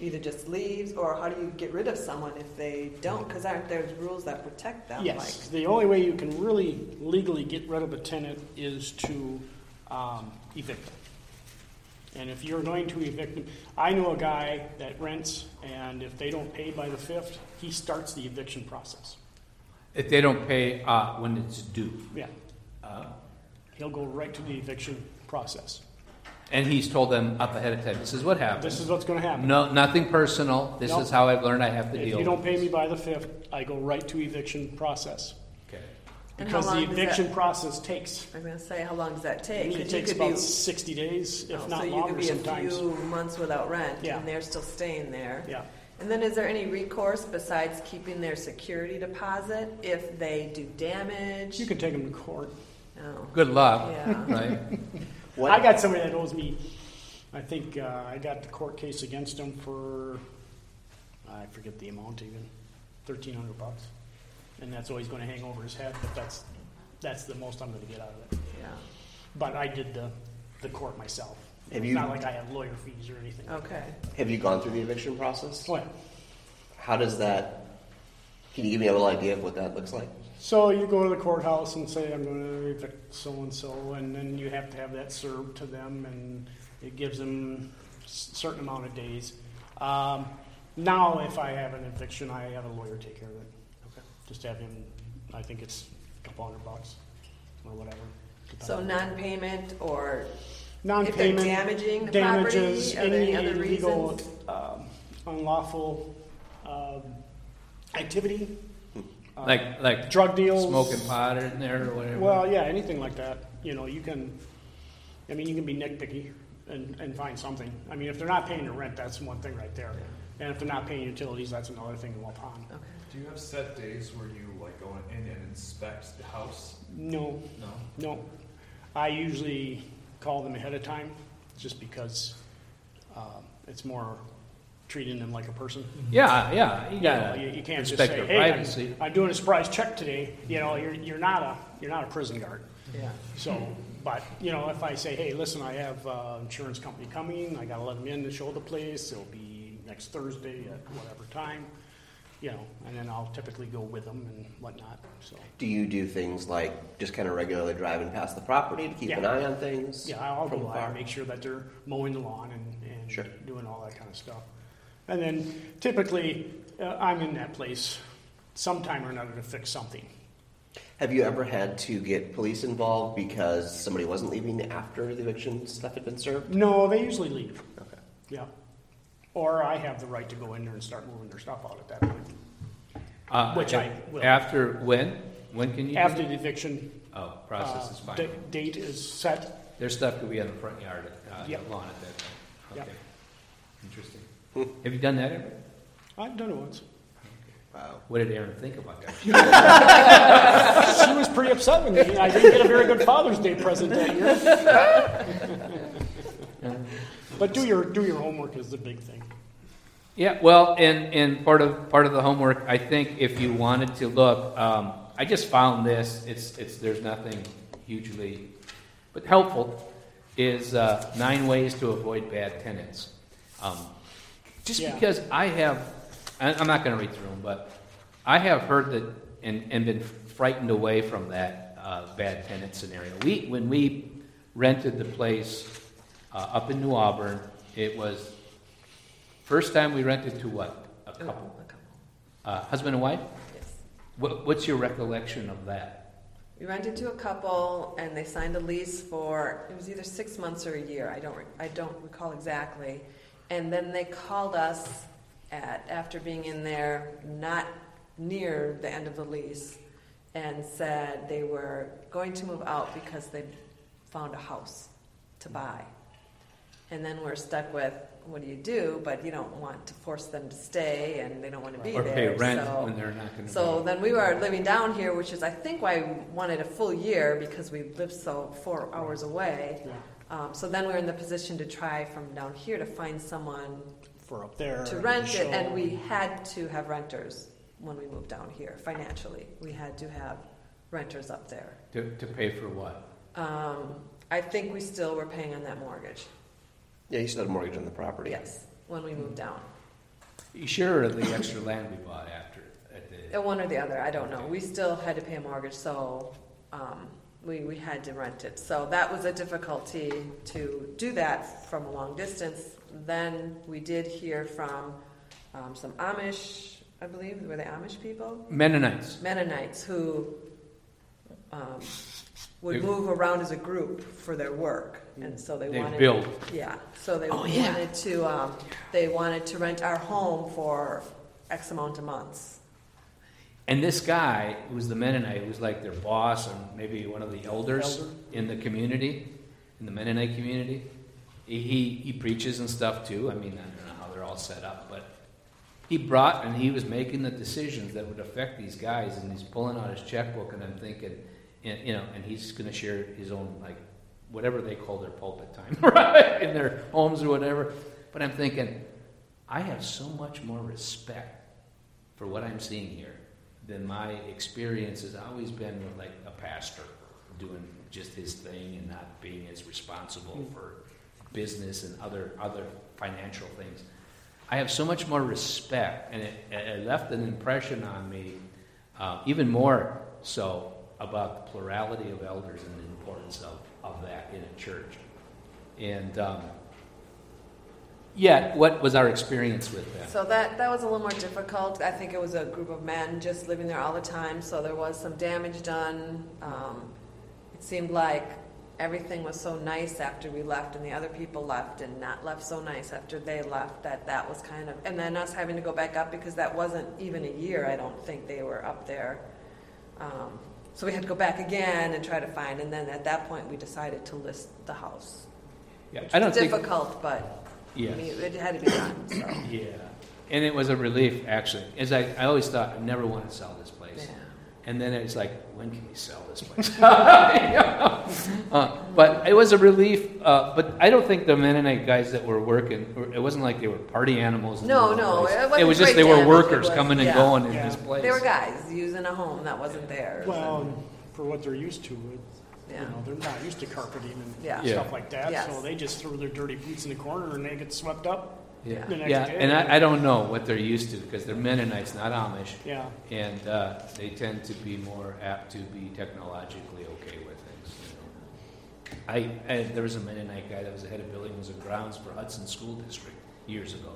either just leaves, or how do you get rid of someone if they don't? Because aren't there rules that protect them? Yes, the only way you can really legally get rid of a tenant is to um, evict them. And if you're going to evict them, I know a guy that rents, and if they don't pay by the fifth, he starts the eviction process. If they don't pay uh, when it's due, Yeah, uh, he'll go right to the eviction process. And he's told them up ahead of time, this is what happens. This is what's going to happen. No, nothing personal. This No. is how I've learned I have to deal. If deal. you don't with pay me by the fifth, I go right to eviction process. Okay. And how Because the long does that- eviction process takes, I'm gonna say, how long does that take? it 'Cause you takes could be- about 60 days, oh, if so not you longer could be sometimes. a few months without rent, Yeah. and they're still staying there. Yeah. And then is there any recourse besides keeping their security deposit if they do damage? You can take them to court. No. Good luck, Yeah. right? What, I got somebody that owes me, I think, uh, I got the court case against him for, I forget the amount even, thirteen hundred bucks. And that's always gonna hang over his head, but that's, that's the most I'm gonna get out of it. Yeah. But I did the, the court myself. Have It's you- not like I have lawyer fees or anything. Okay. have you gone through the eviction process? What? How does that? Can you give me a little idea of what that looks like? So you go to the courthouse and say, I'm gonna evict so-and-so, and then you have to have that served to them, and it gives them a certain amount of days. Um, now, if I have an eviction, I have a lawyer take care of it. Okay. Just have him, I think it's a couple hundred bucks, or whatever. So non-payment or if they're Non-payment, damaging the damages, property, are there any any other illegal, reasons? um, unlawful, um, activity. Uh, Like like Drug deals. smoking pot in there or whatever. Well, yeah, anything like that. You know, you can, I mean, you can be nitpicky and, and find something. I mean, if they're not paying the rent, that's one thing right there. And if they're not paying utilities, that's another thing to walk on. Okay. Do you have set days where you like go in and inspect the house? No, No. no. I usually call them ahead of time, just because, um, it's more treating them like a person. yeah, yeah, you You know, gotta you, you can't just respect say, their hey, I'm, privacy. I'm doing a surprise check today. You know, you're, you're not a, you're not a prison guard. Yeah. So, but, you know, if I say, hey, listen, I have uh insurance company coming, I gotta let them in to show the place, it'll be next Thursday at whatever time, you know, and then I'll typically go with them and whatnot, so. Do you do things like just kind of regularly driving past the property to keep an eye on things? Yeah, I'll from go out afar? and make sure that they're mowing the lawn and, and Sure. doing all that kind of stuff. And then typically, uh, I'm in that place sometime or another to fix something. Have you ever had to get police involved because somebody wasn't leaving after the eviction stuff had been served? No, they usually leave, Okay. yeah. Or I have the right to go in there and start moving their stuff out at that point. Uh, Which I will. After, when? When can you? After the eviction Oh, process uh, is fine. da- date is set, Their stuff could be on the front yard, uh, Yep. lawn at that time. Yep. Okay. Interesting. Have you done that ever? I've done it once. Wow. What did Aaron think about that? She was pretty upset with me, I didn't get a very good Father's Day present that year. But do your, do your homework is the big thing. Yeah, well, and, and part of, part of the homework, I think if you wanted to look, um, I just found this, it's, it's, there's nothing hugely, but helpful, is, uh, nine ways to avoid bad tenants. Um, just Yeah. because I have, I- I'm not gonna read through them, but I have heard that, and, and been frightened away from that, uh, bad tenant scenario. We, when we rented the place, uh, up in New Auburn, it was First time we rented to what? A couple? a couple. Uh, husband and wife? Yes. What, what's your recollection of that? We rented to a couple, and they signed a lease for it was either six months or a year. I don't re- I don't recall exactly. And then they called us at after being in there, not near the end of the lease, and said they were going to move out because they found a house to buy. And then we're stuck with what do you do? But you don't want to force them to stay, and they don't want to be Or there. pay rent so. when they're not gonna So be? then we were living down here, which is I think why we wanted a full year because we lived so four hours away. Yeah. Um, so then we were in the position to try from down here to find someone For up there. to rent it, and we had to have renters when we moved down here financially. We had to have renters up there. To, to pay for what? Um, I think we still were paying on that mortgage. Yeah, you still had a mortgage on the property. Yes, when we moved down. You sure the extra land we bought after? At the, Uh, One or the other, I don't know. We still had to pay a mortgage, so um, we, we had to rent it. So that was a difficulty to do that from a long distance. Then we did hear from um, some Amish, I believe, were they Amish people? Mennonites. Mennonites who um, would They- move around as a group for their work, and so they, They wanted build. Yeah, so they Oh, yeah. wanted to um, they wanted to rent our home for X amount of months. And this guy, who was the Mennonite, who was like their boss or maybe one of the elders Elder. in the community, in the Mennonite community, he, he, he preaches and stuff too. I mean, I don't know how they're all set up, but he brought and he was making the decisions that would affect these guys, and he's pulling out his checkbook, and I'm thinking, and, you know, and he's going to share his own like whatever they call their pulpit time, right, in their homes or whatever. But I'm thinking, I have so much more respect for what I'm seeing here than my experience has always been with like a pastor doing just his thing and not being as responsible for business and other other financial things. I have so much more respect, and it, it left an impression on me, uh, even more so about the plurality of elders and the importance of, of that in a church. And um, yet, what was our experience with that? So that that was a little more difficult. I think it was a group of men just living there all the time, so there was some damage done. Um, it seemed like everything was so nice after we left, and the other people left, and not left so nice after they left. That that was kind of, and then us having to go back up because that wasn't even a year. I don't think they were up there. Um, so we had to go back again and try to find, and then at that point we decided to list the house. Yeah, I don't was think. difficult, but I mean, it had to be done. So. Yeah, and it was a relief actually. As I, I always thought, I never want to sell this place. Yeah. And then it's like, when can we sell this place? You know? uh, but it was a relief. Uh, but I don't think the Mennonite guys that were working, it wasn't like they were party animals. No, no, it wasn't It was just they were workers was- coming and yeah. going in this place. They were guys using a home that wasn't theirs. Well, and for what they're used to, it- Yeah. You know, they're not used to carpeting and Yeah. Yeah. stuff like that, Yes. so they just throw their dirty boots in the corner and they get swept up. Yeah, The next yeah, day. and I, I don't know what they're used to because they're Mennonites, not Amish, Yeah, and uh, they tend to be more apt to be technologically okay with things. You know. I, I there was a Mennonite guy that was the head of buildings and grounds for Hudson School District years ago.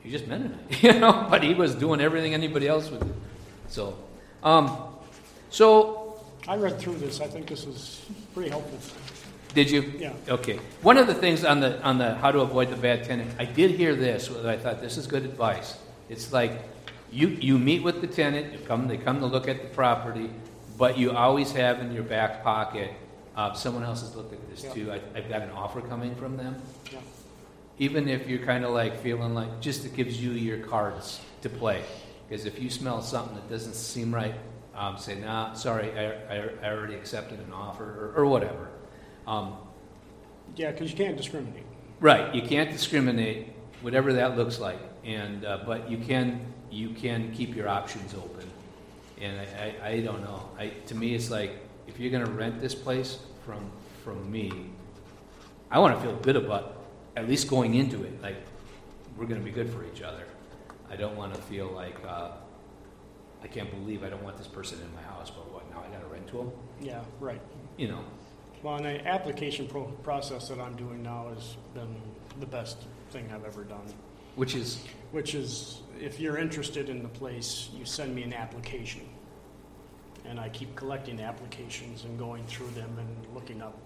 He's just Mennonite, you know, but he was doing everything anybody else would do. So, um, so I read through this, I think this is pretty helpful. did you? Yeah. Okay. One of the things on the on the how to avoid the bad tenant, I did hear this. I thought this is good advice. It's like you you meet with the tenant, you come they come to look at the property, but you always have in your back pocket. Uh, someone else has looked at this Yeah. too. I, I've got an offer coming from them. Yeah. Even if you're kind of like feeling like just it gives you your cards to play. Because if you smell something that doesn't seem right, um, say, nah, sorry, I, I, I already accepted an offer or, or whatever. Um, Yeah, because you can't discriminate. Right, you can't discriminate, whatever that looks like, and uh, but you can you can keep your options open. And I, I, I don't know. I to me it's like if you're going to rent this place from from me, I want to feel good about at least going into it. Like we're going to be good for each other. I don't want to feel like uh, I can't believe I don't want this person in my house, but what now I got to rent to them? Yeah, right. You know, Well, and the application pro- process that I'm doing now has been the best thing I've ever done. which is Which is, if you're interested in the place, you send me an application. And I keep collecting applications and going through them and looking up.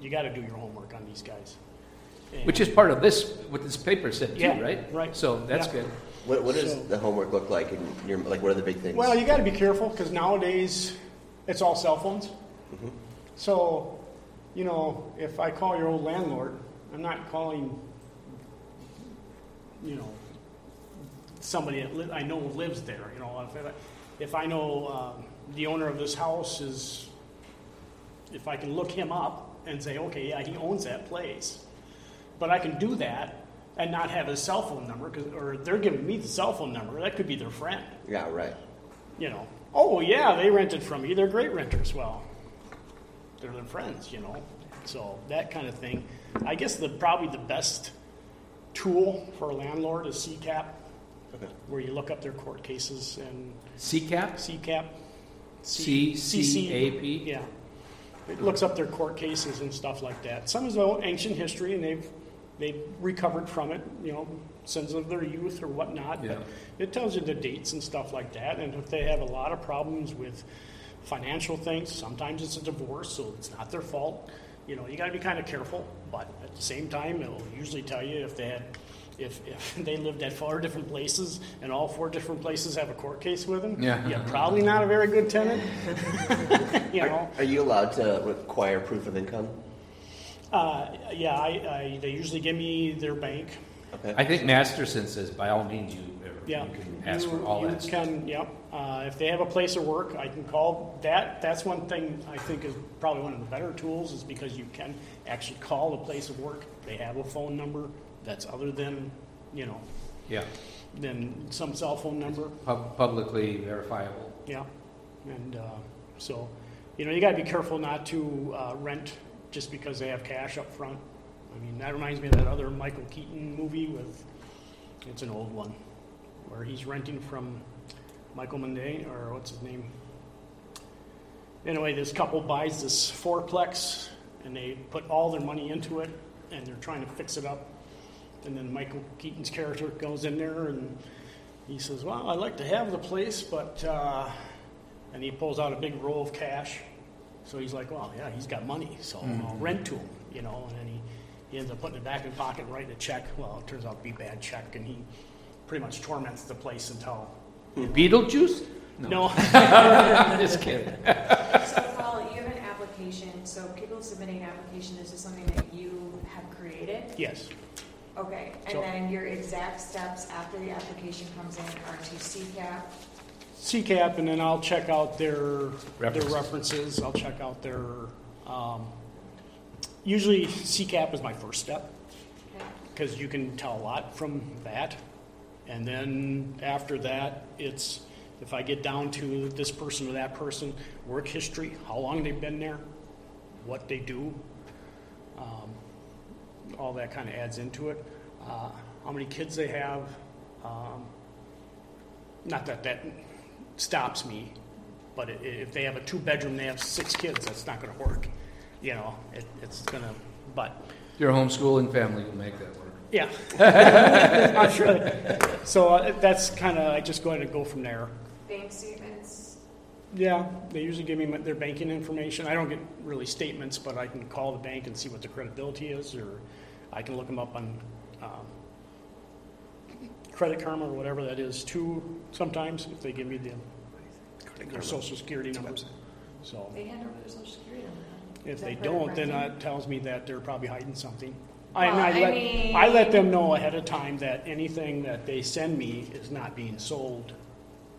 You got to do your homework on these guys. And- which is part of this what this paper said too, Yeah, right? right. So that's Yeah. good. What, what does So- the homework look like? And your like, what are the big things? Well, you got to be careful because nowadays it's all cell phones. So, you know, if I call your old landlord, I'm not calling, you know, somebody that li- I know lives there. You know, if, if I know um, the owner of this house is, if I can look him up and say, okay, yeah, he owns that place, but I can do that and not have his cell phone number, cause, or they're giving me the cell phone number. That could be their friend yeah, right. you know, oh yeah, they rented from me. They're great renters. Well, they're their friends, you know. So that kind of thing. I guess the probably the best tool for a landlord is CCAP, Okay. where you look up their court cases and CCAP? CCAP. C C A P? Yeah. It looks up their court cases and stuff like that. Some is old ancient history, and they've they've recovered from it, you know, sins of their youth or whatnot. Yeah. But it tells you the dates and stuff like that. And if they have a lot of problems with financial things, sometimes it's a divorce, so it's not their fault. You know, you got to be kind of careful. But at the same time, it'll usually tell you if they had. If, if they lived at four different places and all four different places have a court case with them, Yeah. you're probably not a very good tenant. you know, Are, are you allowed to require proof of income? Uh, yeah, I, I, they usually give me their bank. Okay. I think Masterson says by all means you, Yeah. you can ask You- for all you that stuff. can, yep. Uh, if they have a place of work, I can call. That, that's one thing I think is probably one of the better tools is because you can actually call the place of work. They have a phone number that's other than, you know, Yeah, than some cell phone number. Pub- publicly verifiable. Yeah, and uh, so, you know, you got to be careful not to uh, rent just because they have cash up front. I mean, that reminds me of that other Michael Keaton movie with, it's an old one, where he's renting from Michael Modine, or what's his name? Anyway, this couple buys this fourplex, and they put all their money into it, and they're trying to fix it up. And then Michael Keaton's character goes in there and he says, Well, I'd like to have the place, but. Uh, and he pulls out a big roll of cash. So he's like, Well, yeah, he's got money, so mm-hmm. I'll rent to him, you know. And then he, he ends up putting it back in his pocket and writing a check. Well, it turns out to be a bad check, and he pretty much torments the place until. Beetlejuice? No. I'm Just kidding. So Paul, you have an application, so people submitting an application, is this is something that you have created? yes. Okay, and So- then your exact steps after the application comes in are to CCAP, CCAP, and then I'll check out their, their References. references. I'll check out their. Um, usually, CCAP is my first step. because you can tell a lot from that. And then after that, it's if I get down to this person or that person, work history, how long they've been there, what they do. Um, all that kind of adds into it. Uh, how many kids they have. Um, not that that stops me, but i- if they have a two bedroom, they have six kids, that's not going to work. You know, it, it's going to, but Your homeschooling family will make that work. yeah. I'm sure. So uh, that's kind of, I just go ahead and go from there. Bank statements, Yeah, they usually give me my- their banking information. I don't get really statements, but I can call the bank and see what the credibility is, or I can look them up on um, Credit Karma or whatever that is too, sometimes, if they give me the, their social security number. So They hand over their social security number. if Is they that don't, then renting? that tells me that they're probably hiding something. I, and Well, I I let, mean- I let them know ahead of time that anything that they send me is not being sold,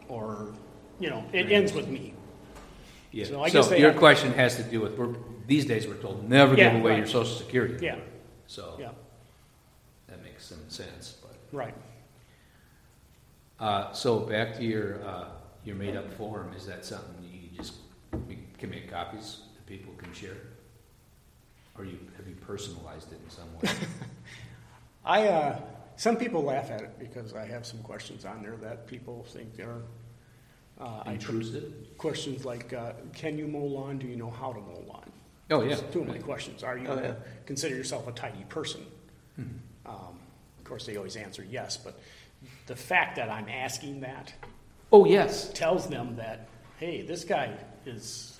or, you know, it ends with me. Yeah. So I guess they your have- question has to do with, we're, these days we're told, never Yeah, give away right. your social security. Yeah, So yeah, that makes some sense, but. right. Uh, so back to your, uh, your made-up form, is that something you just can make copies that people can share? Or you, have you personalized it in some way? I, uh, some people laugh at it because I have some questions on there that people think are, uh, Intrusive? questions like, uh, can you mow lawn? Do you know how to mow lawn? Oh, yeah. Two of my questions. Are you, Oh, yeah. consider yourself a tidy person? Hmm. Um, of course, they always answer yes, but the fact that I'm asking that Oh, yes. tells them that, hey, this guy is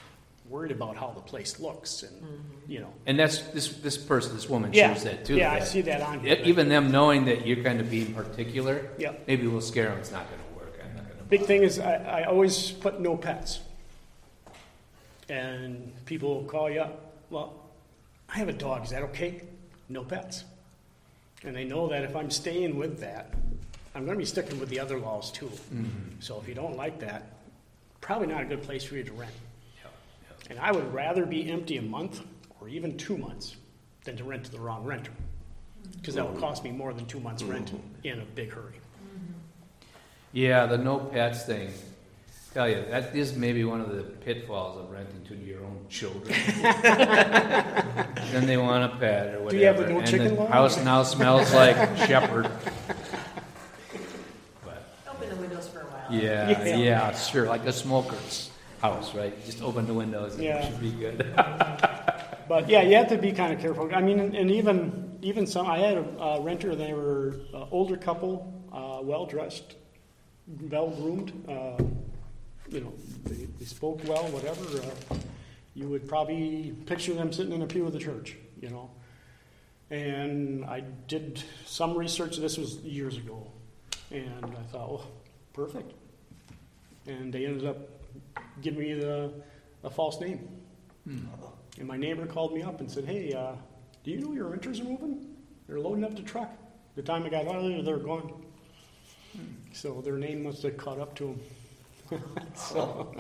worried about how the place looks and, mm-hmm. you know. And that's, this, this person, this woman Yeah, shares that too. yeah, I that- see that on e- here. Even them knowing that you're kind of being particular, Yeah. maybe we'll scare them, it's not gonna work, I'm not gonna. Big bother. thing is, I, I always put no pets. And people will call you up, well, I have a dog, is that okay? No pets. And they know that if I'm staying with that, I'm gonna be sticking with the other laws too. Mhm. So if you don't like that, probably not a good place for you to rent. And I would rather be empty a month or even two months than to rent to the wrong renter. Because that will cost me more than two months rent in a big hurry. Yeah, the no pets thing. Tell you, that is maybe one of the pitfalls of renting to your own children. then they want a pet or whatever. Do you have the no and chicken the law? house now smells like Shepherd. But open the windows for a while. Yeah, Yeah. yeah, sure, like a smoker's house, right? You just open the windows and Yeah. it should be good. But yeah, you have to be kind of careful. I mean, and even even some. I had a uh, renter. They were uh, older couple, uh, well dressed, well groomed. Uh, you know, they, they spoke well. Whatever. Uh, you would probably picture them sitting in a pew of the church. You know. And I did some research. This was years ago, and I thought, oh, perfect. And they ended up giving me the a false name. And my neighbor called me up and said, Hey, uh, do you know your renters are moving? They're loading up the truck. The time I got out of there, they're gone. So their name must have caught up to them. so,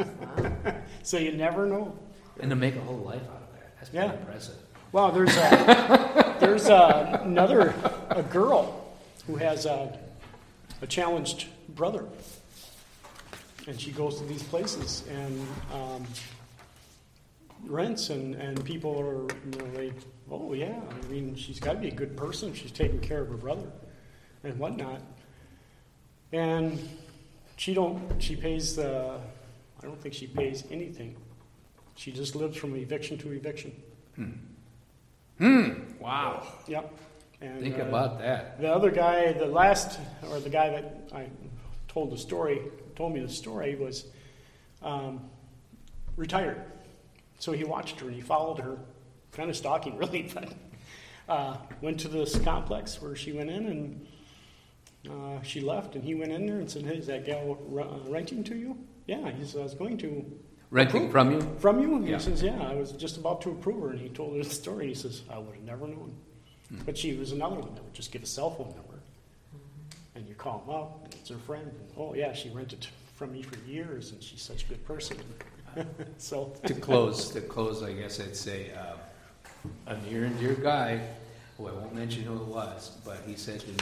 so you never know. and to make a whole life out of that, that's pretty Yeah. impressive. Wow, there's a, there's a, another a girl who has a, a challenged brother, and she goes to these places and um, rents, and, and people are you know they oh yeah I mean she's got to be a good person she's taking care of her brother and whatnot, and she don't she pays the I don't think she pays anything. She just lives from eviction to eviction. Hmm, wow. Yep. And, Think uh, about that. The other guy, the last, or the guy that I told the story, told me the story, was um, retired. So he watched her and he followed her, kind of stalking, really, but uh, went to this complex where she went in and uh, she left, and he went in there and said, "Hey, is that gal uh, renting to you?" Yeah, he said, "I was going to." Renting Approve. from you? From you? And Yeah. He says, Yeah, I was just about to approve her. And he told her the story. He says, I would have never known. Hmm. But she was another one that would just give a cell phone number. And you call them up, and it's her friend. And, oh, yeah, she rented from me for years, and she's such a good person. so, to close, to close, I guess I'd say uh, a near and dear guy, who I won't mention who it was, but he said to me,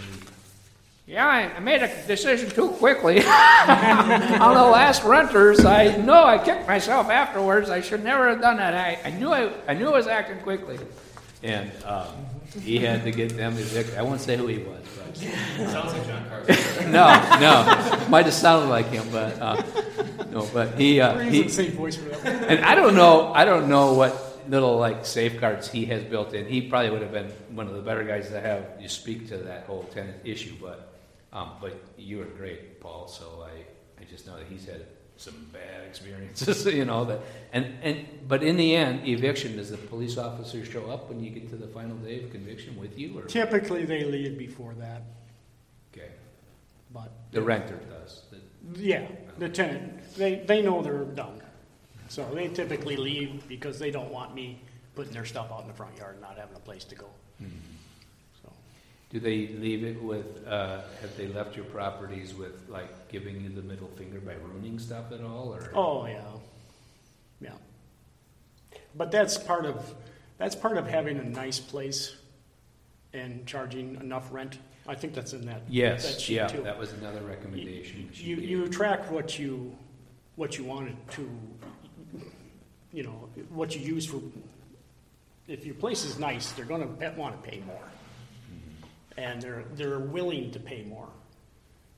Yeah, I, I made a decision too quickly. On the last renters, I know I kicked myself afterwards. I should never have done that. I, I knew I, I knew I was acting quickly, and um, he had to get them evicted. I won't say who he was, but Sounds like John Carson. no, no, might have sounded like him, but uh, no, but he uh, he the same voice for that and I don't know, I don't know what little like safeguards he has built in. He probably would have been one of the better guys to have you speak to that whole tenant issue. But, um, but you were great, Paul. So I, I just know that he's had some bad experiences, you know that. And and but in the end, eviction does the police officer show up when you get to the final day of conviction with you, or Typically, they leave before that, okay, but the renter does. The- yeah, the tenant, they, they know they're done. So they typically leave because they don't want me putting their stuff out in the front yard and not having a place to go. So, Do they leave it with, uh, have they left your properties with, like, giving you the middle finger by ruining stuff at all, or? Oh, yeah, yeah. But that's part of, that's part of having a nice place and charging enough rent. I think that's in that. that Yes, sheet yeah, too. that was another recommendation. that she You, gave. you track what you, what you wanted to, you know, what you use for, if your place is nice, they're gonna wanna pay more. And they're, they're willing to pay more.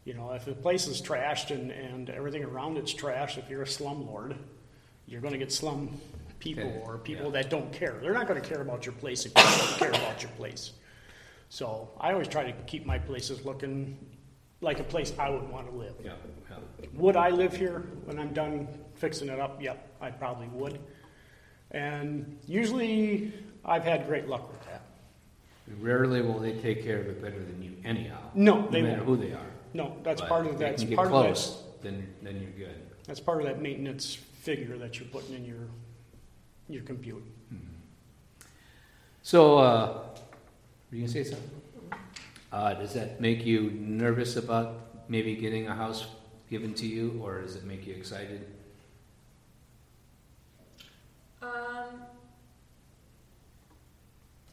You know, if the place is trashed and, and everything around it's trashed, if you're a slumlord, you're gonna get slum people Okay, or people yeah. that don't care. They're not gonna care about your place if you don't care about your place. So I always try to keep my places looking like a place I would wanna live. Yeah, yeah. Would I live here when I'm done fixing it up? Yep, I probably would. And usually, I've had great luck with that. Rarely will they take care of it better than you anyhow. No, they No matter won't. who they are. No, that's But part if of they that's can get part of that. close, then, then you're good. That's part of that maintenance figure that you're putting in your your compute. So, uh, were you gonna say something? Uh, does that make you nervous about maybe getting a house given to you, or does it make you excited? Um,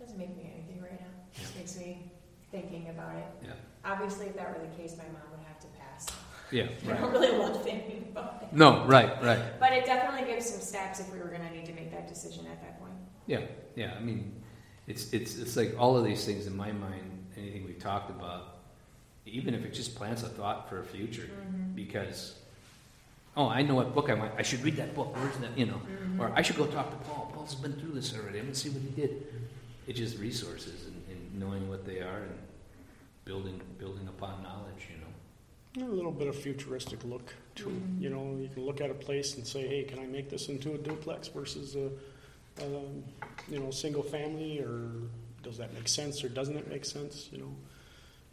doesn't make me anything right now. Just makes me thinking about it. Yeah, Obviously, if that were the case, my mom would have to pass. yeah, I right. don't really love thinking about it. No, right, right. But it definitely gives some steps if we were gonna need to make that decision at that point. Yeah, yeah. I mean, it's it's it's like all of these things in my mind. Anything we've talked about, even if it just plants a thought for a future, mm-hmm. because oh, I know what book I want. I should read that book. Where's that? You know, or mm-hmm. I should go talk to Paul. Paul's been through this already. I'm gonna see what he did. It's just resources knowing what they are and building building upon knowledge. You know. A little bit of futuristic look too. You know, you can look at a place and say, "Hey, can I make this into a duplex versus a, um, you know, single family, or does that make sense, or doesn't it make sense?" You know,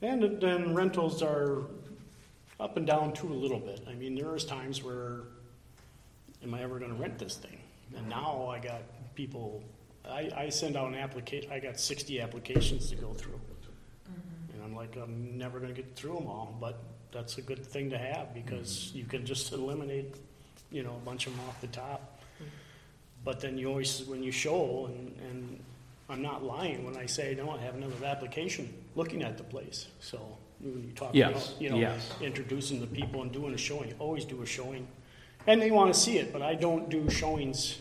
and then rentals are up and down too a little bit. I mean, there is times where, am I ever going to rent this thing? And now I got people. I, I send out an application. I got 60 applications to go through. Mm-hmm. And I'm like, I'm never going to get through them all, but that's a good thing to have because mm-hmm. you can just eliminate, you know, a bunch of them off the top. Mm-hmm. But then you always, when you show, and, and I'm not lying when I say, no, I have another application looking at the place. So when you talk Yes, about, you know, yes. introducing the people and doing a showing, always do a showing. And they want to see it, but I don't do showings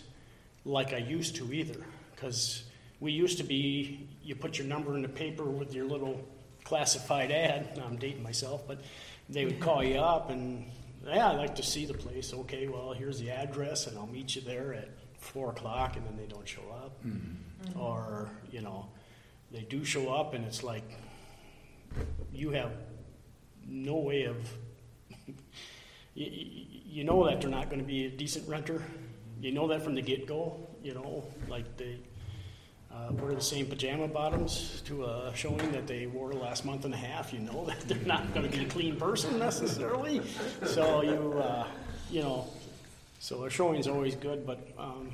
like I used to either. Because we used to be, you put your number in the paper with your little classified ad. Now I'm dating myself, but they would call you up and, yeah, I'd like to see the place. Okay, well, here's the address, and I'll meet you there at four o'clock, and then they don't show up. Hmm. Mm-hmm. Or, you know, they do show up, and it's like, you have no way of you, you, you know that they're not going to be a decent renter. You know that from the get go. You know, like they uh, wear the same pajama bottoms to a showing that they wore last month and a half. You know that they're not going to be a clean person necessarily. So you, uh, you know, so a showing is always good, but. Um,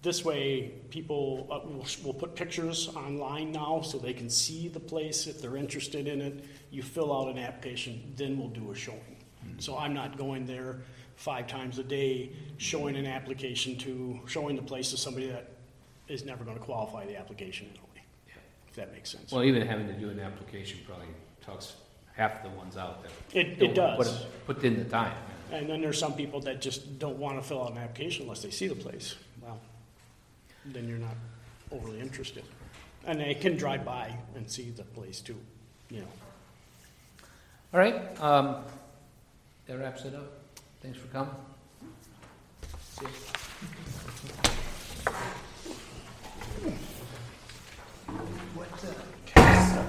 this way, people uh, will, will put pictures online now so they can see the place if they're interested in it. You fill out an application, then we'll do a showing. So I'm not going there five times a day showing an application to, showing the place to somebody that is never going to qualify the application anyway, if that makes sense. Well, even having to do an application probably talks half the ones out that It, don't it does. Put, put in the time. And then there's some people that just don't want to fill out an application unless they see the place. Well, then you're not overly interested. And they can drive by and see the place too, you know. All right, um, that wraps it up. Thanks for coming. See ya. What uh, the?